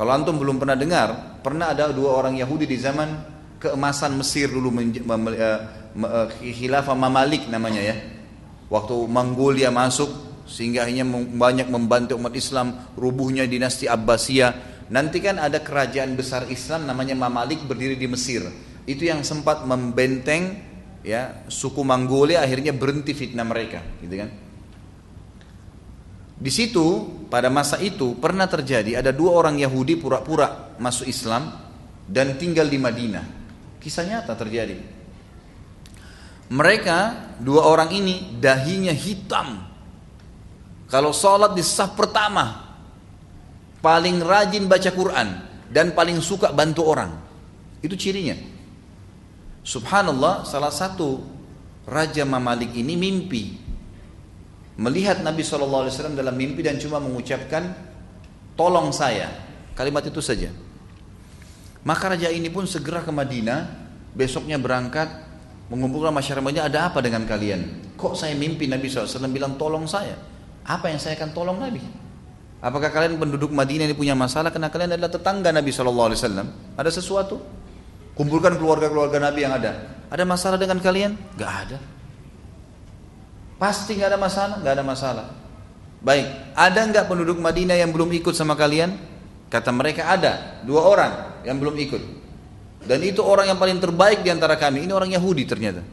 kalau antum belum pernah dengar, pernah ada dua orang Yahudi di zaman keemasan Mesir dulu uh, khilafah Mamalik namanya ya. Waktu Mongolia masuk sehingga hanya banyak membantu umat Islam rubuhnya dinasti Abbasiyah. Nanti kan ada kerajaan besar Islam namanya Mamalik berdiri di Mesir. Itu yang sempat membenteng ya suku Mongolia akhirnya berhenti fitnah mereka, gitu kan. Di situ pada masa itu pernah terjadi ada dua orang Yahudi pura-pura masuk Islam dan tinggal di Madinah. Kisah nyata terjadi. Mereka dua orang ini dahinya hitam. Kalau sholat di saf pertama paling rajin baca Quran dan paling suka bantu orang. Itu cirinya. Subhanallah salah satu Raja Mamalik ini mimpi melihat Nabi SAW dalam mimpi dan cuma mengucapkan tolong saya. Kalimat itu saja. Maka raja ini pun segera ke Madinah besoknya berangkat mengumpulkan masyarakatnya ada apa dengan kalian? Kok saya mimpi Nabi SAW bilang tolong saya? Apa yang saya akan tolong Nabi? Apakah kalian penduduk Madinah ini punya masalah? Karena kalian adalah tetangga Nabi SAW ada sesuatu? Kumpulkan keluarga-keluarga Nabi yang ada. Ada masalah dengan kalian? Gak ada Pasti nggak ada masalah? Nggak ada masalah. Baik, ada nggak penduduk Madinah yang belum ikut sama kalian? Kata mereka ada, dua orang yang belum ikut. Dan itu orang yang paling terbaik di antara kami. Ini orang Yahudi ternyata.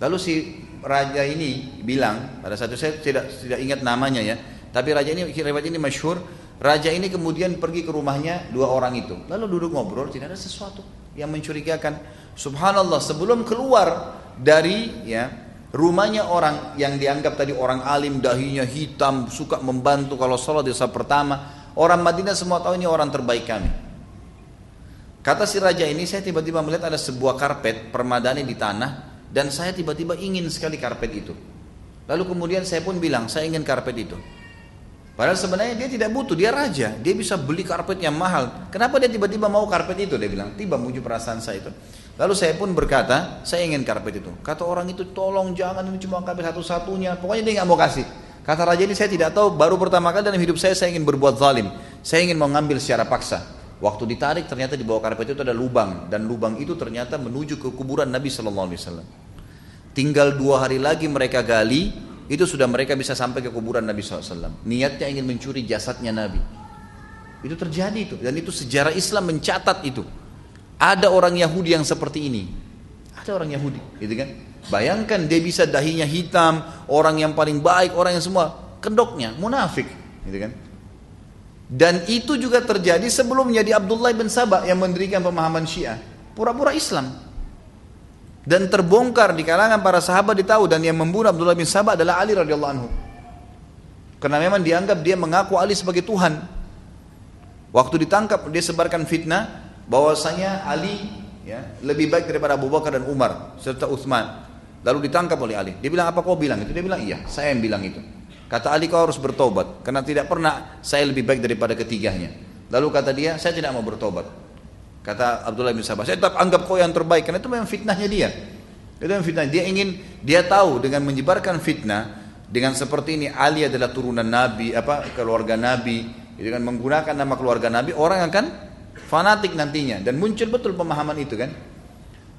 Lalu si raja ini bilang pada satu saya tidak tidak ingat namanya ya, tapi raja ini riwayat ini masyhur. Raja ini kemudian pergi ke rumahnya dua orang itu. Lalu duduk ngobrol, tidak ada sesuatu yang mencurigakan. Subhanallah, sebelum keluar dari ya rumahnya orang yang dianggap tadi orang alim, dahinya hitam, suka membantu kalau sholat di saat pertama, orang Madinah semua tahu ini orang terbaik kami. Kata si raja ini, saya tiba-tiba melihat ada sebuah karpet permadani di tanah, dan saya tiba-tiba ingin sekali karpet itu. Lalu kemudian saya pun bilang, saya ingin karpet itu. Padahal sebenarnya dia tidak butuh, dia raja, dia bisa beli karpet yang mahal. Kenapa dia tiba-tiba mau karpet itu? Dia bilang, tiba muncul perasaan saya itu. Lalu saya pun berkata, saya ingin karpet itu. Kata orang itu, tolong jangan ini cuma karpet satu-satunya. Pokoknya dia nggak mau kasih. Kata raja ini saya tidak tahu, baru pertama kali dalam hidup saya saya ingin berbuat zalim. Saya ingin mengambil secara paksa. Waktu ditarik ternyata di bawah karpet itu ada lubang dan lubang itu ternyata menuju ke kuburan Nabi Shallallahu Alaihi Wasallam. Tinggal dua hari lagi mereka gali, itu sudah mereka bisa sampai ke kuburan Nabi SAW. Niatnya ingin mencuri jasadnya Nabi. Itu terjadi itu dan itu sejarah Islam mencatat itu. Ada orang Yahudi yang seperti ini. Ada orang Yahudi, gitu kan? Bayangkan dia bisa dahinya hitam, orang yang paling baik, orang yang semua kedoknya munafik, gitu kan? Dan itu juga terjadi sebelumnya di Abdullah bin Sabah yang mendirikan pemahaman Syiah. Pura-pura Islam. Dan terbongkar di kalangan para sahabat ditahu dan yang membunuh Abdullah bin Sabah adalah Ali radhiyallahu anhu. Karena memang dianggap dia mengaku Ali sebagai Tuhan. Waktu ditangkap dia sebarkan fitnah bahwasanya Ali ya, lebih baik daripada Abu Bakar dan Umar serta Utsman. Lalu ditangkap oleh Ali. Dia bilang apa kau bilang itu? Dia bilang iya, saya yang bilang itu. Kata Ali kau harus bertobat karena tidak pernah saya lebih baik daripada ketiganya. Lalu kata dia saya tidak mau bertobat. Kata Abdullah bin Sabah saya tetap anggap kau yang terbaik karena itu memang fitnahnya dia. Itu yang fitnah. Dia ingin dia tahu dengan menyebarkan fitnah dengan seperti ini Ali adalah turunan Nabi apa keluarga Nabi dengan menggunakan nama keluarga Nabi orang akan fanatik nantinya dan muncul betul pemahaman itu kan.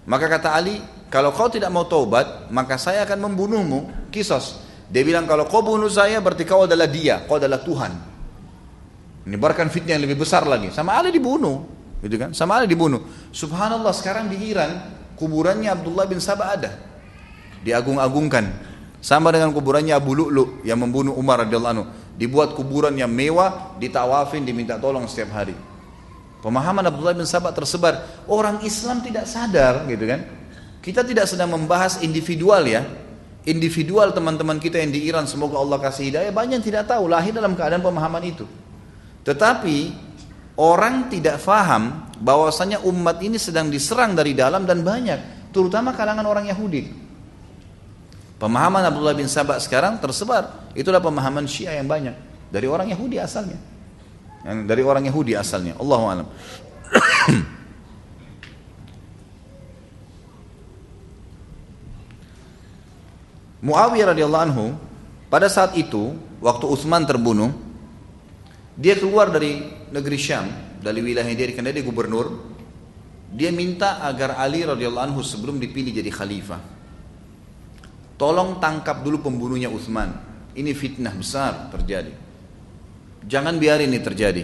Maka kata Ali, kalau kau tidak mau taubat, maka saya akan membunuhmu. Kisos. Dia bilang kalau kau bunuh saya berarti kau adalah dia, kau adalah Tuhan. Menyebarkan fitnah yang lebih besar lagi. Sama Ali dibunuh, gitu kan? Sama Ali dibunuh. Subhanallah sekarang di Iran kuburannya Abdullah bin Sabah ada. Diagung-agungkan. Sama dengan kuburannya Abu Lu'lu yang membunuh Umar radhiyallahu anhu. Dibuat kuburan yang mewah, ditawafin, diminta tolong setiap hari. Pemahaman Abdullah bin Sabah tersebar. Orang Islam tidak sadar, gitu kan? Kita tidak sedang membahas individual ya, individual teman-teman kita yang di Iran semoga Allah kasih hidayah. Banyak yang tidak tahu lahir dalam keadaan pemahaman itu. Tetapi orang tidak faham bahwasanya umat ini sedang diserang dari dalam dan banyak terutama kalangan orang Yahudi. Pemahaman Abdullah bin Sabah sekarang tersebar. Itulah pemahaman Syiah yang banyak dari orang Yahudi asalnya yang dari orang Yahudi asalnya. Allahu alam. Muawiyah radhiyallahu anhu pada saat itu waktu Utsman terbunuh dia keluar dari negeri Syam dari wilayah dia karena dia gubernur dia minta agar Ali radhiyallahu anhu sebelum dipilih jadi khalifah. Tolong tangkap dulu pembunuhnya Utsman. Ini fitnah besar terjadi jangan biarin ini terjadi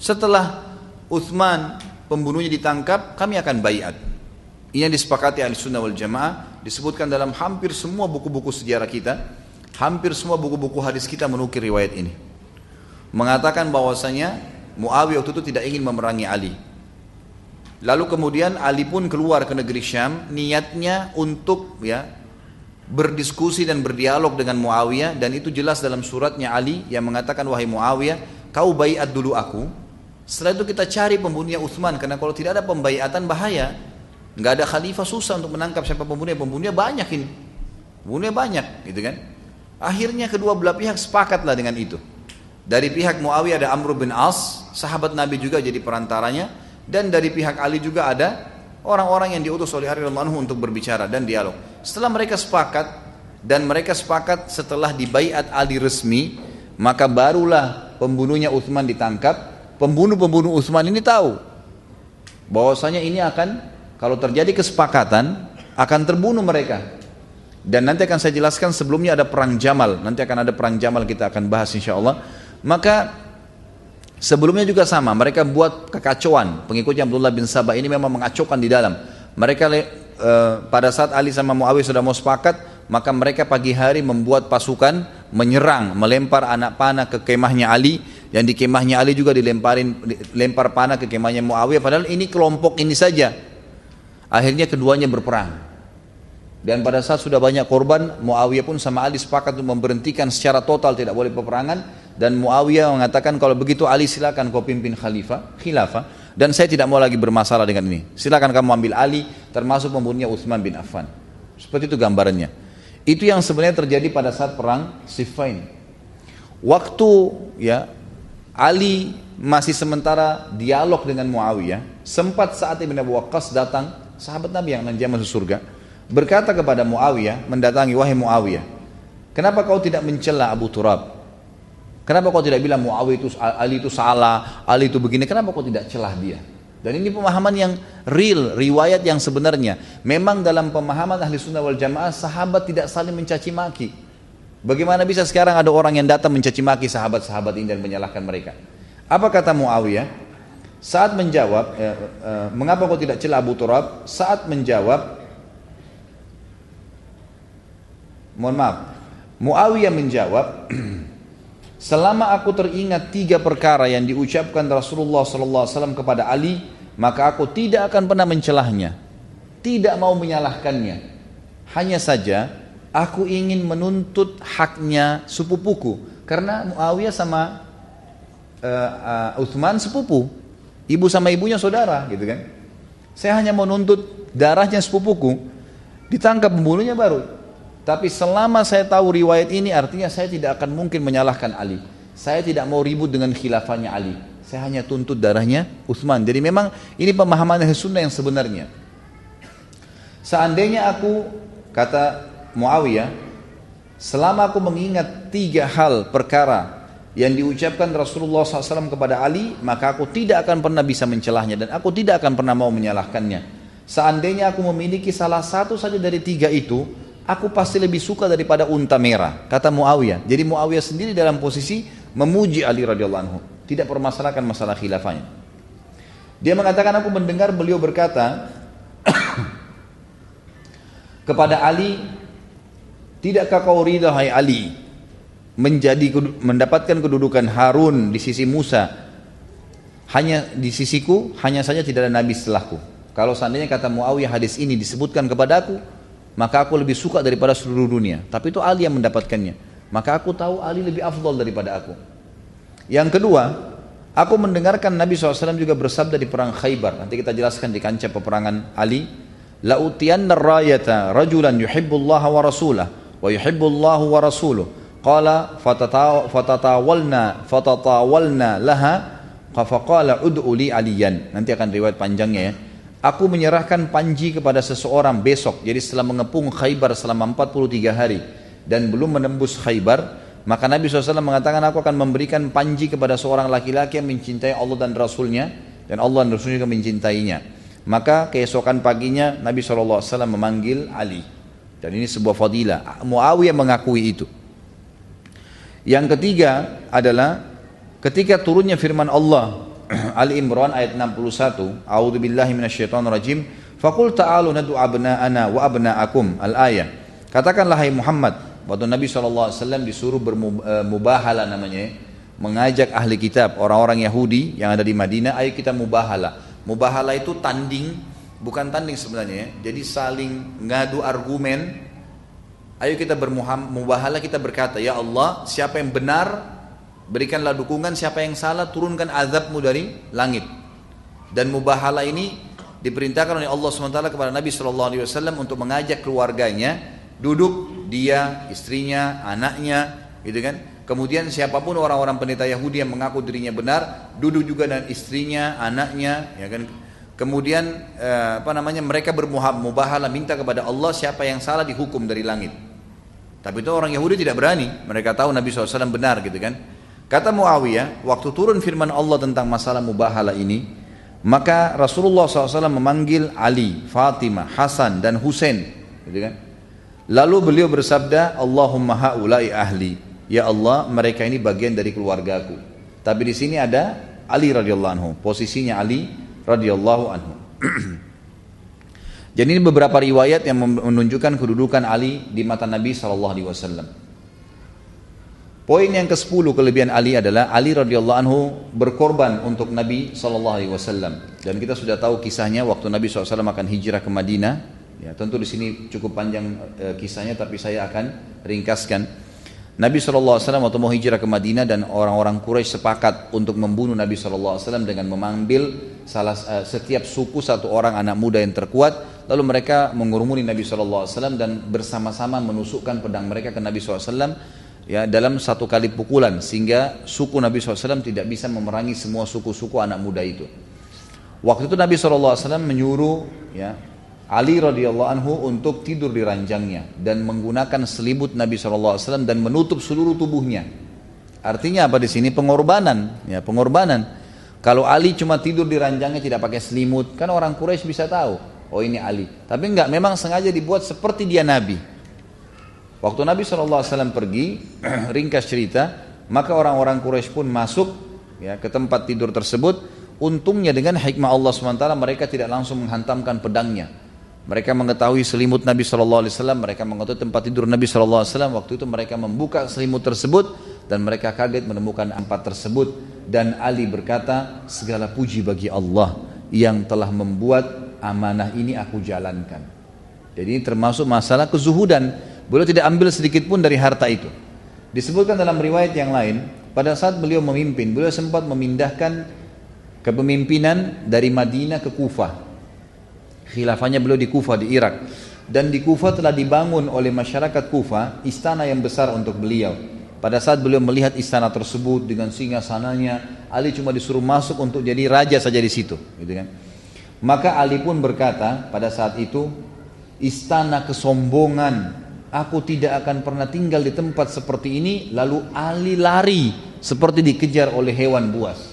setelah Utsman pembunuhnya ditangkap kami akan bayat ini yang disepakati ahli sunnah wal jamaah disebutkan dalam hampir semua buku-buku sejarah kita, hampir semua buku-buku hadis kita menukir riwayat ini. Mengatakan bahwasanya Muawiyah waktu itu tidak ingin memerangi Ali. Lalu kemudian Ali pun keluar ke negeri Syam, niatnya untuk ya berdiskusi dan berdialog dengan Muawiyah dan itu jelas dalam suratnya Ali yang mengatakan wahai Muawiyah, kau bayat dulu aku. Setelah itu kita cari pembunuhnya Utsman karena kalau tidak ada pembayatan bahaya. Nggak ada khalifah susah untuk menangkap siapa pembunuhnya. Pembunuhnya banyak ini. Pembunuhnya banyak gitu kan. Akhirnya kedua belah pihak sepakatlah dengan itu. Dari pihak Muawiyah ada Amr bin As sahabat Nabi juga jadi perantaranya. Dan dari pihak Ali juga ada orang-orang yang diutus oleh Ali anhu untuk berbicara dan dialog setelah mereka sepakat dan mereka sepakat setelah dibaiat Ali resmi maka barulah pembunuhnya Utsman ditangkap pembunuh-pembunuh Utsman ini tahu bahwasanya ini akan kalau terjadi kesepakatan akan terbunuh mereka. Dan nanti akan saya jelaskan sebelumnya ada perang Jamal. Nanti akan ada perang Jamal kita akan bahas insya Allah. Maka sebelumnya juga sama. Mereka buat kekacauan. Pengikutnya Abdullah bin Sabah ini memang mengacaukan di dalam. Mereka e, pada saat Ali sama Muawiyah sudah mau sepakat, maka mereka pagi hari membuat pasukan menyerang, melempar anak panah ke kemahnya Ali dan di kemahnya Ali juga dilemparin lempar panah ke kemahnya Muawiyah padahal ini kelompok ini saja. Akhirnya keduanya berperang. Dan pada saat sudah banyak korban, Muawiyah pun sama Ali sepakat untuk memberhentikan secara total tidak boleh peperangan dan Muawiyah mengatakan kalau begitu Ali silakan kau pimpin khalifah, khilafah dan saya tidak mau lagi bermasalah dengan ini. Silakan kamu ambil Ali termasuk membunuhnya Utsman bin Affan. Seperti itu gambarannya. Itu yang sebenarnya terjadi pada saat perang Siffin. Waktu ya Ali masih sementara dialog dengan Muawiyah, sempat saat Ibn Abu Waqqas datang, sahabat Nabi yang nanti masuk surga berkata kepada Muawiyah, mendatangi wahai Muawiyah, kenapa kau tidak mencela Abu Turab? Kenapa kau tidak bilang Muawiyah itu Ali itu salah, Ali itu begini? Kenapa kau tidak celah dia? Dan ini pemahaman yang real, riwayat yang sebenarnya. Memang dalam pemahaman ahli sunnah wal jamaah, sahabat tidak saling mencaci maki. Bagaimana bisa sekarang ada orang yang datang mencaci maki sahabat-sahabat ini dan menyalahkan mereka? Apa kata Muawiyah? Saat menjawab, eh, eh, mengapa kau tidak celah Abu Turab? Saat menjawab, Mohon maaf. Muawiyah menjawab, Selama aku teringat tiga perkara yang diucapkan Rasulullah SAW kepada Ali, maka aku tidak akan pernah mencelahnya, tidak mau menyalahkannya. Hanya saja aku ingin menuntut haknya sepupuku, karena Muawiyah sama uh, uh, Uthman sepupu, ibu sama ibunya saudara, gitu kan? Saya hanya menuntut darahnya sepupuku, ditangkap pembunuhnya baru tapi selama saya tahu riwayat ini artinya saya tidak akan mungkin menyalahkan Ali. Saya tidak mau ribut dengan khilafahnya Ali. Saya hanya tuntut darahnya Utsman. Jadi memang ini pemahaman sunnah yang sebenarnya. Seandainya aku kata Muawiyah, selama aku mengingat tiga hal perkara yang diucapkan Rasulullah SAW kepada Ali, maka aku tidak akan pernah bisa mencelahnya dan aku tidak akan pernah mau menyalahkannya. Seandainya aku memiliki salah satu saja dari tiga itu, aku pasti lebih suka daripada unta merah, kata Muawiyah. Jadi Muawiyah sendiri dalam posisi memuji Ali radhiyallahu anhu, tidak permasalahkan masalah khilafahnya. Dia mengatakan aku mendengar beliau berkata kepada Ali, tidakkah kau ridha hai Ali menjadi mendapatkan kedudukan Harun di sisi Musa hanya di sisiku hanya saja tidak ada nabi setelahku. Kalau seandainya kata Muawiyah hadis ini disebutkan kepadaku, maka aku lebih suka daripada seluruh dunia. Tapi itu Ali yang mendapatkannya. Maka aku tahu Ali lebih afdol daripada aku. Yang kedua, aku mendengarkan Nabi SAW juga bersabda di perang Khaybar. Nanti kita jelaskan di kancah peperangan Ali. La'utiyanna rayata rajulan yuhibbullaha wa rasulah wa yuhibbullahu wa rasuluh. Qala fatatawalna fatatawalna laha faqala ud'u li aliyan. Nanti akan riwayat panjangnya ya. Aku menyerahkan panji kepada seseorang besok. Jadi setelah mengepung Khaybar selama 43 hari dan belum menembus Khaybar, maka Nabi SAW mengatakan aku akan memberikan panji kepada seorang laki-laki yang mencintai Allah dan Rasulnya dan Allah dan Rasulnya mencintainya. Maka keesokan paginya Nabi SAW memanggil Ali. Dan ini sebuah fadilah. Muawiyah mengakui itu. Yang ketiga adalah ketika turunnya firman Allah Ali Imran ayat 61 A'udzu billahi minasyaitonir rajim Faqul ta'alu nad'u abna'ana wa abna'akum. Al-ayah Katakanlah hai Muhammad. Waktu Nabi SAW disuruh bermubahala namanya ya, mengajak ahli kitab orang-orang Yahudi yang ada di Madinah ayo kita mubahala. Mubahala itu tanding bukan tanding sebenarnya ya. jadi saling ngadu argumen. Ayo kita bermubahala kita berkata ya Allah siapa yang benar Berikanlah dukungan siapa yang salah turunkan azabmu dari langit. Dan mubahala ini diperintahkan oleh Allah SWT kepada Nabi SAW untuk mengajak keluarganya duduk dia, istrinya, anaknya, gitu kan? Kemudian siapa pun orang-orang pendeta Yahudi yang mengaku dirinya benar, duduk juga dengan istrinya, anaknya, ya kan? Kemudian eh, apa namanya mereka bermubahala minta kepada Allah siapa yang salah dihukum dari langit. Tapi itu orang Yahudi tidak berani. Mereka tahu Nabi SAW benar gitu kan. Kata Muawiyah, waktu turun firman Allah tentang masalah mubahala ini, maka Rasulullah SAW memanggil Ali, Fatimah, Hasan dan Husain, gitu kan? Lalu beliau bersabda, Allahumma haulai ahli. Ya Allah, mereka ini bagian dari keluargaku. Tapi di sini ada Ali radhiyallahu anhu. Posisinya Ali radhiyallahu anhu. Jadi ini beberapa riwayat yang menunjukkan kedudukan Ali di mata Nabi Wasallam. Poin yang ke-10 kelebihan Ali adalah Ali radhiyallahu anhu berkorban untuk Nabi Shallallahu alaihi wasallam. Dan kita sudah tahu kisahnya waktu Nabi SAW akan hijrah ke Madinah. Ya, tentu di sini cukup panjang e, kisahnya tapi saya akan ringkaskan. Nabi SAW waktu mau hijrah ke Madinah dan orang-orang Quraisy sepakat untuk membunuh Nabi SAW dengan mengambil salah e, setiap suku satu orang anak muda yang terkuat lalu mereka mengurumuni Nabi SAW dan bersama-sama menusukkan pedang mereka ke Nabi SAW ya dalam satu kali pukulan sehingga suku Nabi SAW tidak bisa memerangi semua suku-suku anak muda itu. Waktu itu Nabi SAW menyuruh ya Ali radhiyallahu anhu untuk tidur di ranjangnya dan menggunakan selimut Nabi SAW dan menutup seluruh tubuhnya. Artinya apa di sini pengorbanan, ya pengorbanan. Kalau Ali cuma tidur di ranjangnya tidak pakai selimut, kan orang Quraisy bisa tahu, oh ini Ali. Tapi enggak, memang sengaja dibuat seperti dia Nabi. Waktu Nabi SAW pergi, ringkas cerita, maka orang-orang Quraisy pun masuk ya, ke tempat tidur tersebut. Untungnya dengan hikmah Allah SWT mereka tidak langsung menghantamkan pedangnya. Mereka mengetahui selimut Nabi SAW, mereka mengetahui tempat tidur Nabi SAW. Waktu itu mereka membuka selimut tersebut dan mereka kaget menemukan empat tersebut. Dan Ali berkata, segala puji bagi Allah yang telah membuat amanah ini aku jalankan. Jadi termasuk masalah kezuhudan. Beliau tidak ambil sedikit pun dari harta itu. Disebutkan dalam riwayat yang lain, pada saat beliau memimpin, beliau sempat memindahkan kepemimpinan dari Madinah ke Kufah. Khilafahnya beliau di Kufah di Irak. Dan di Kufah telah dibangun oleh masyarakat Kufah istana yang besar untuk beliau. Pada saat beliau melihat istana tersebut dengan singa sananya, Ali cuma disuruh masuk untuk jadi raja saja di situ, gitu kan. Maka Ali pun berkata pada saat itu, istana kesombongan Aku tidak akan pernah tinggal di tempat seperti ini lalu Ali lari seperti dikejar oleh hewan buas.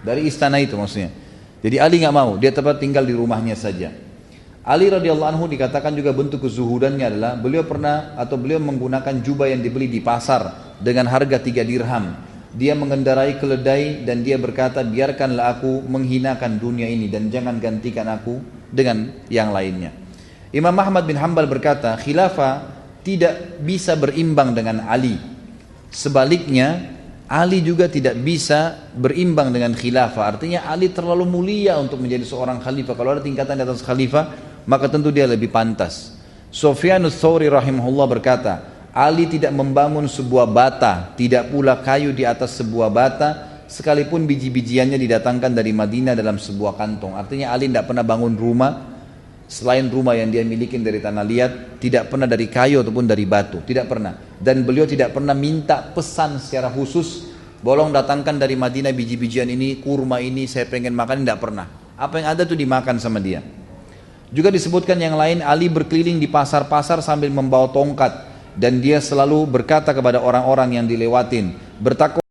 Dari istana itu maksudnya. Jadi Ali nggak mau, dia tetap tinggal di rumahnya saja. Ali radhiyallahu anhu dikatakan juga bentuk kezuhudannya adalah beliau pernah atau beliau menggunakan jubah yang dibeli di pasar dengan harga tiga dirham. Dia mengendarai keledai dan dia berkata, biarkanlah aku menghinakan dunia ini dan jangan gantikan aku dengan yang lainnya. Imam Ahmad bin Hambal berkata, khilafah tidak bisa berimbang dengan Ali. Sebaliknya, Ali juga tidak bisa berimbang dengan khilafah. Artinya Ali terlalu mulia untuk menjadi seorang khalifah. Kalau ada tingkatan di atas khalifah, maka tentu dia lebih pantas. Sofyanus Thawri rahimahullah berkata, Ali tidak membangun sebuah bata, tidak pula kayu di atas sebuah bata, sekalipun biji-bijiannya didatangkan dari Madinah dalam sebuah kantong. Artinya Ali tidak pernah bangun rumah, selain rumah yang dia miliki dari tanah liat tidak pernah dari kayu ataupun dari batu. Tidak pernah. Dan beliau tidak pernah minta pesan secara khusus bolong datangkan dari Madinah biji-bijian ini kurma ini saya pengen makan. Tidak pernah. Apa yang ada tuh dimakan sama dia. Juga disebutkan yang lain Ali berkeliling di pasar-pasar sambil membawa tongkat. Dan dia selalu berkata kepada orang-orang yang dilewatin bertakwa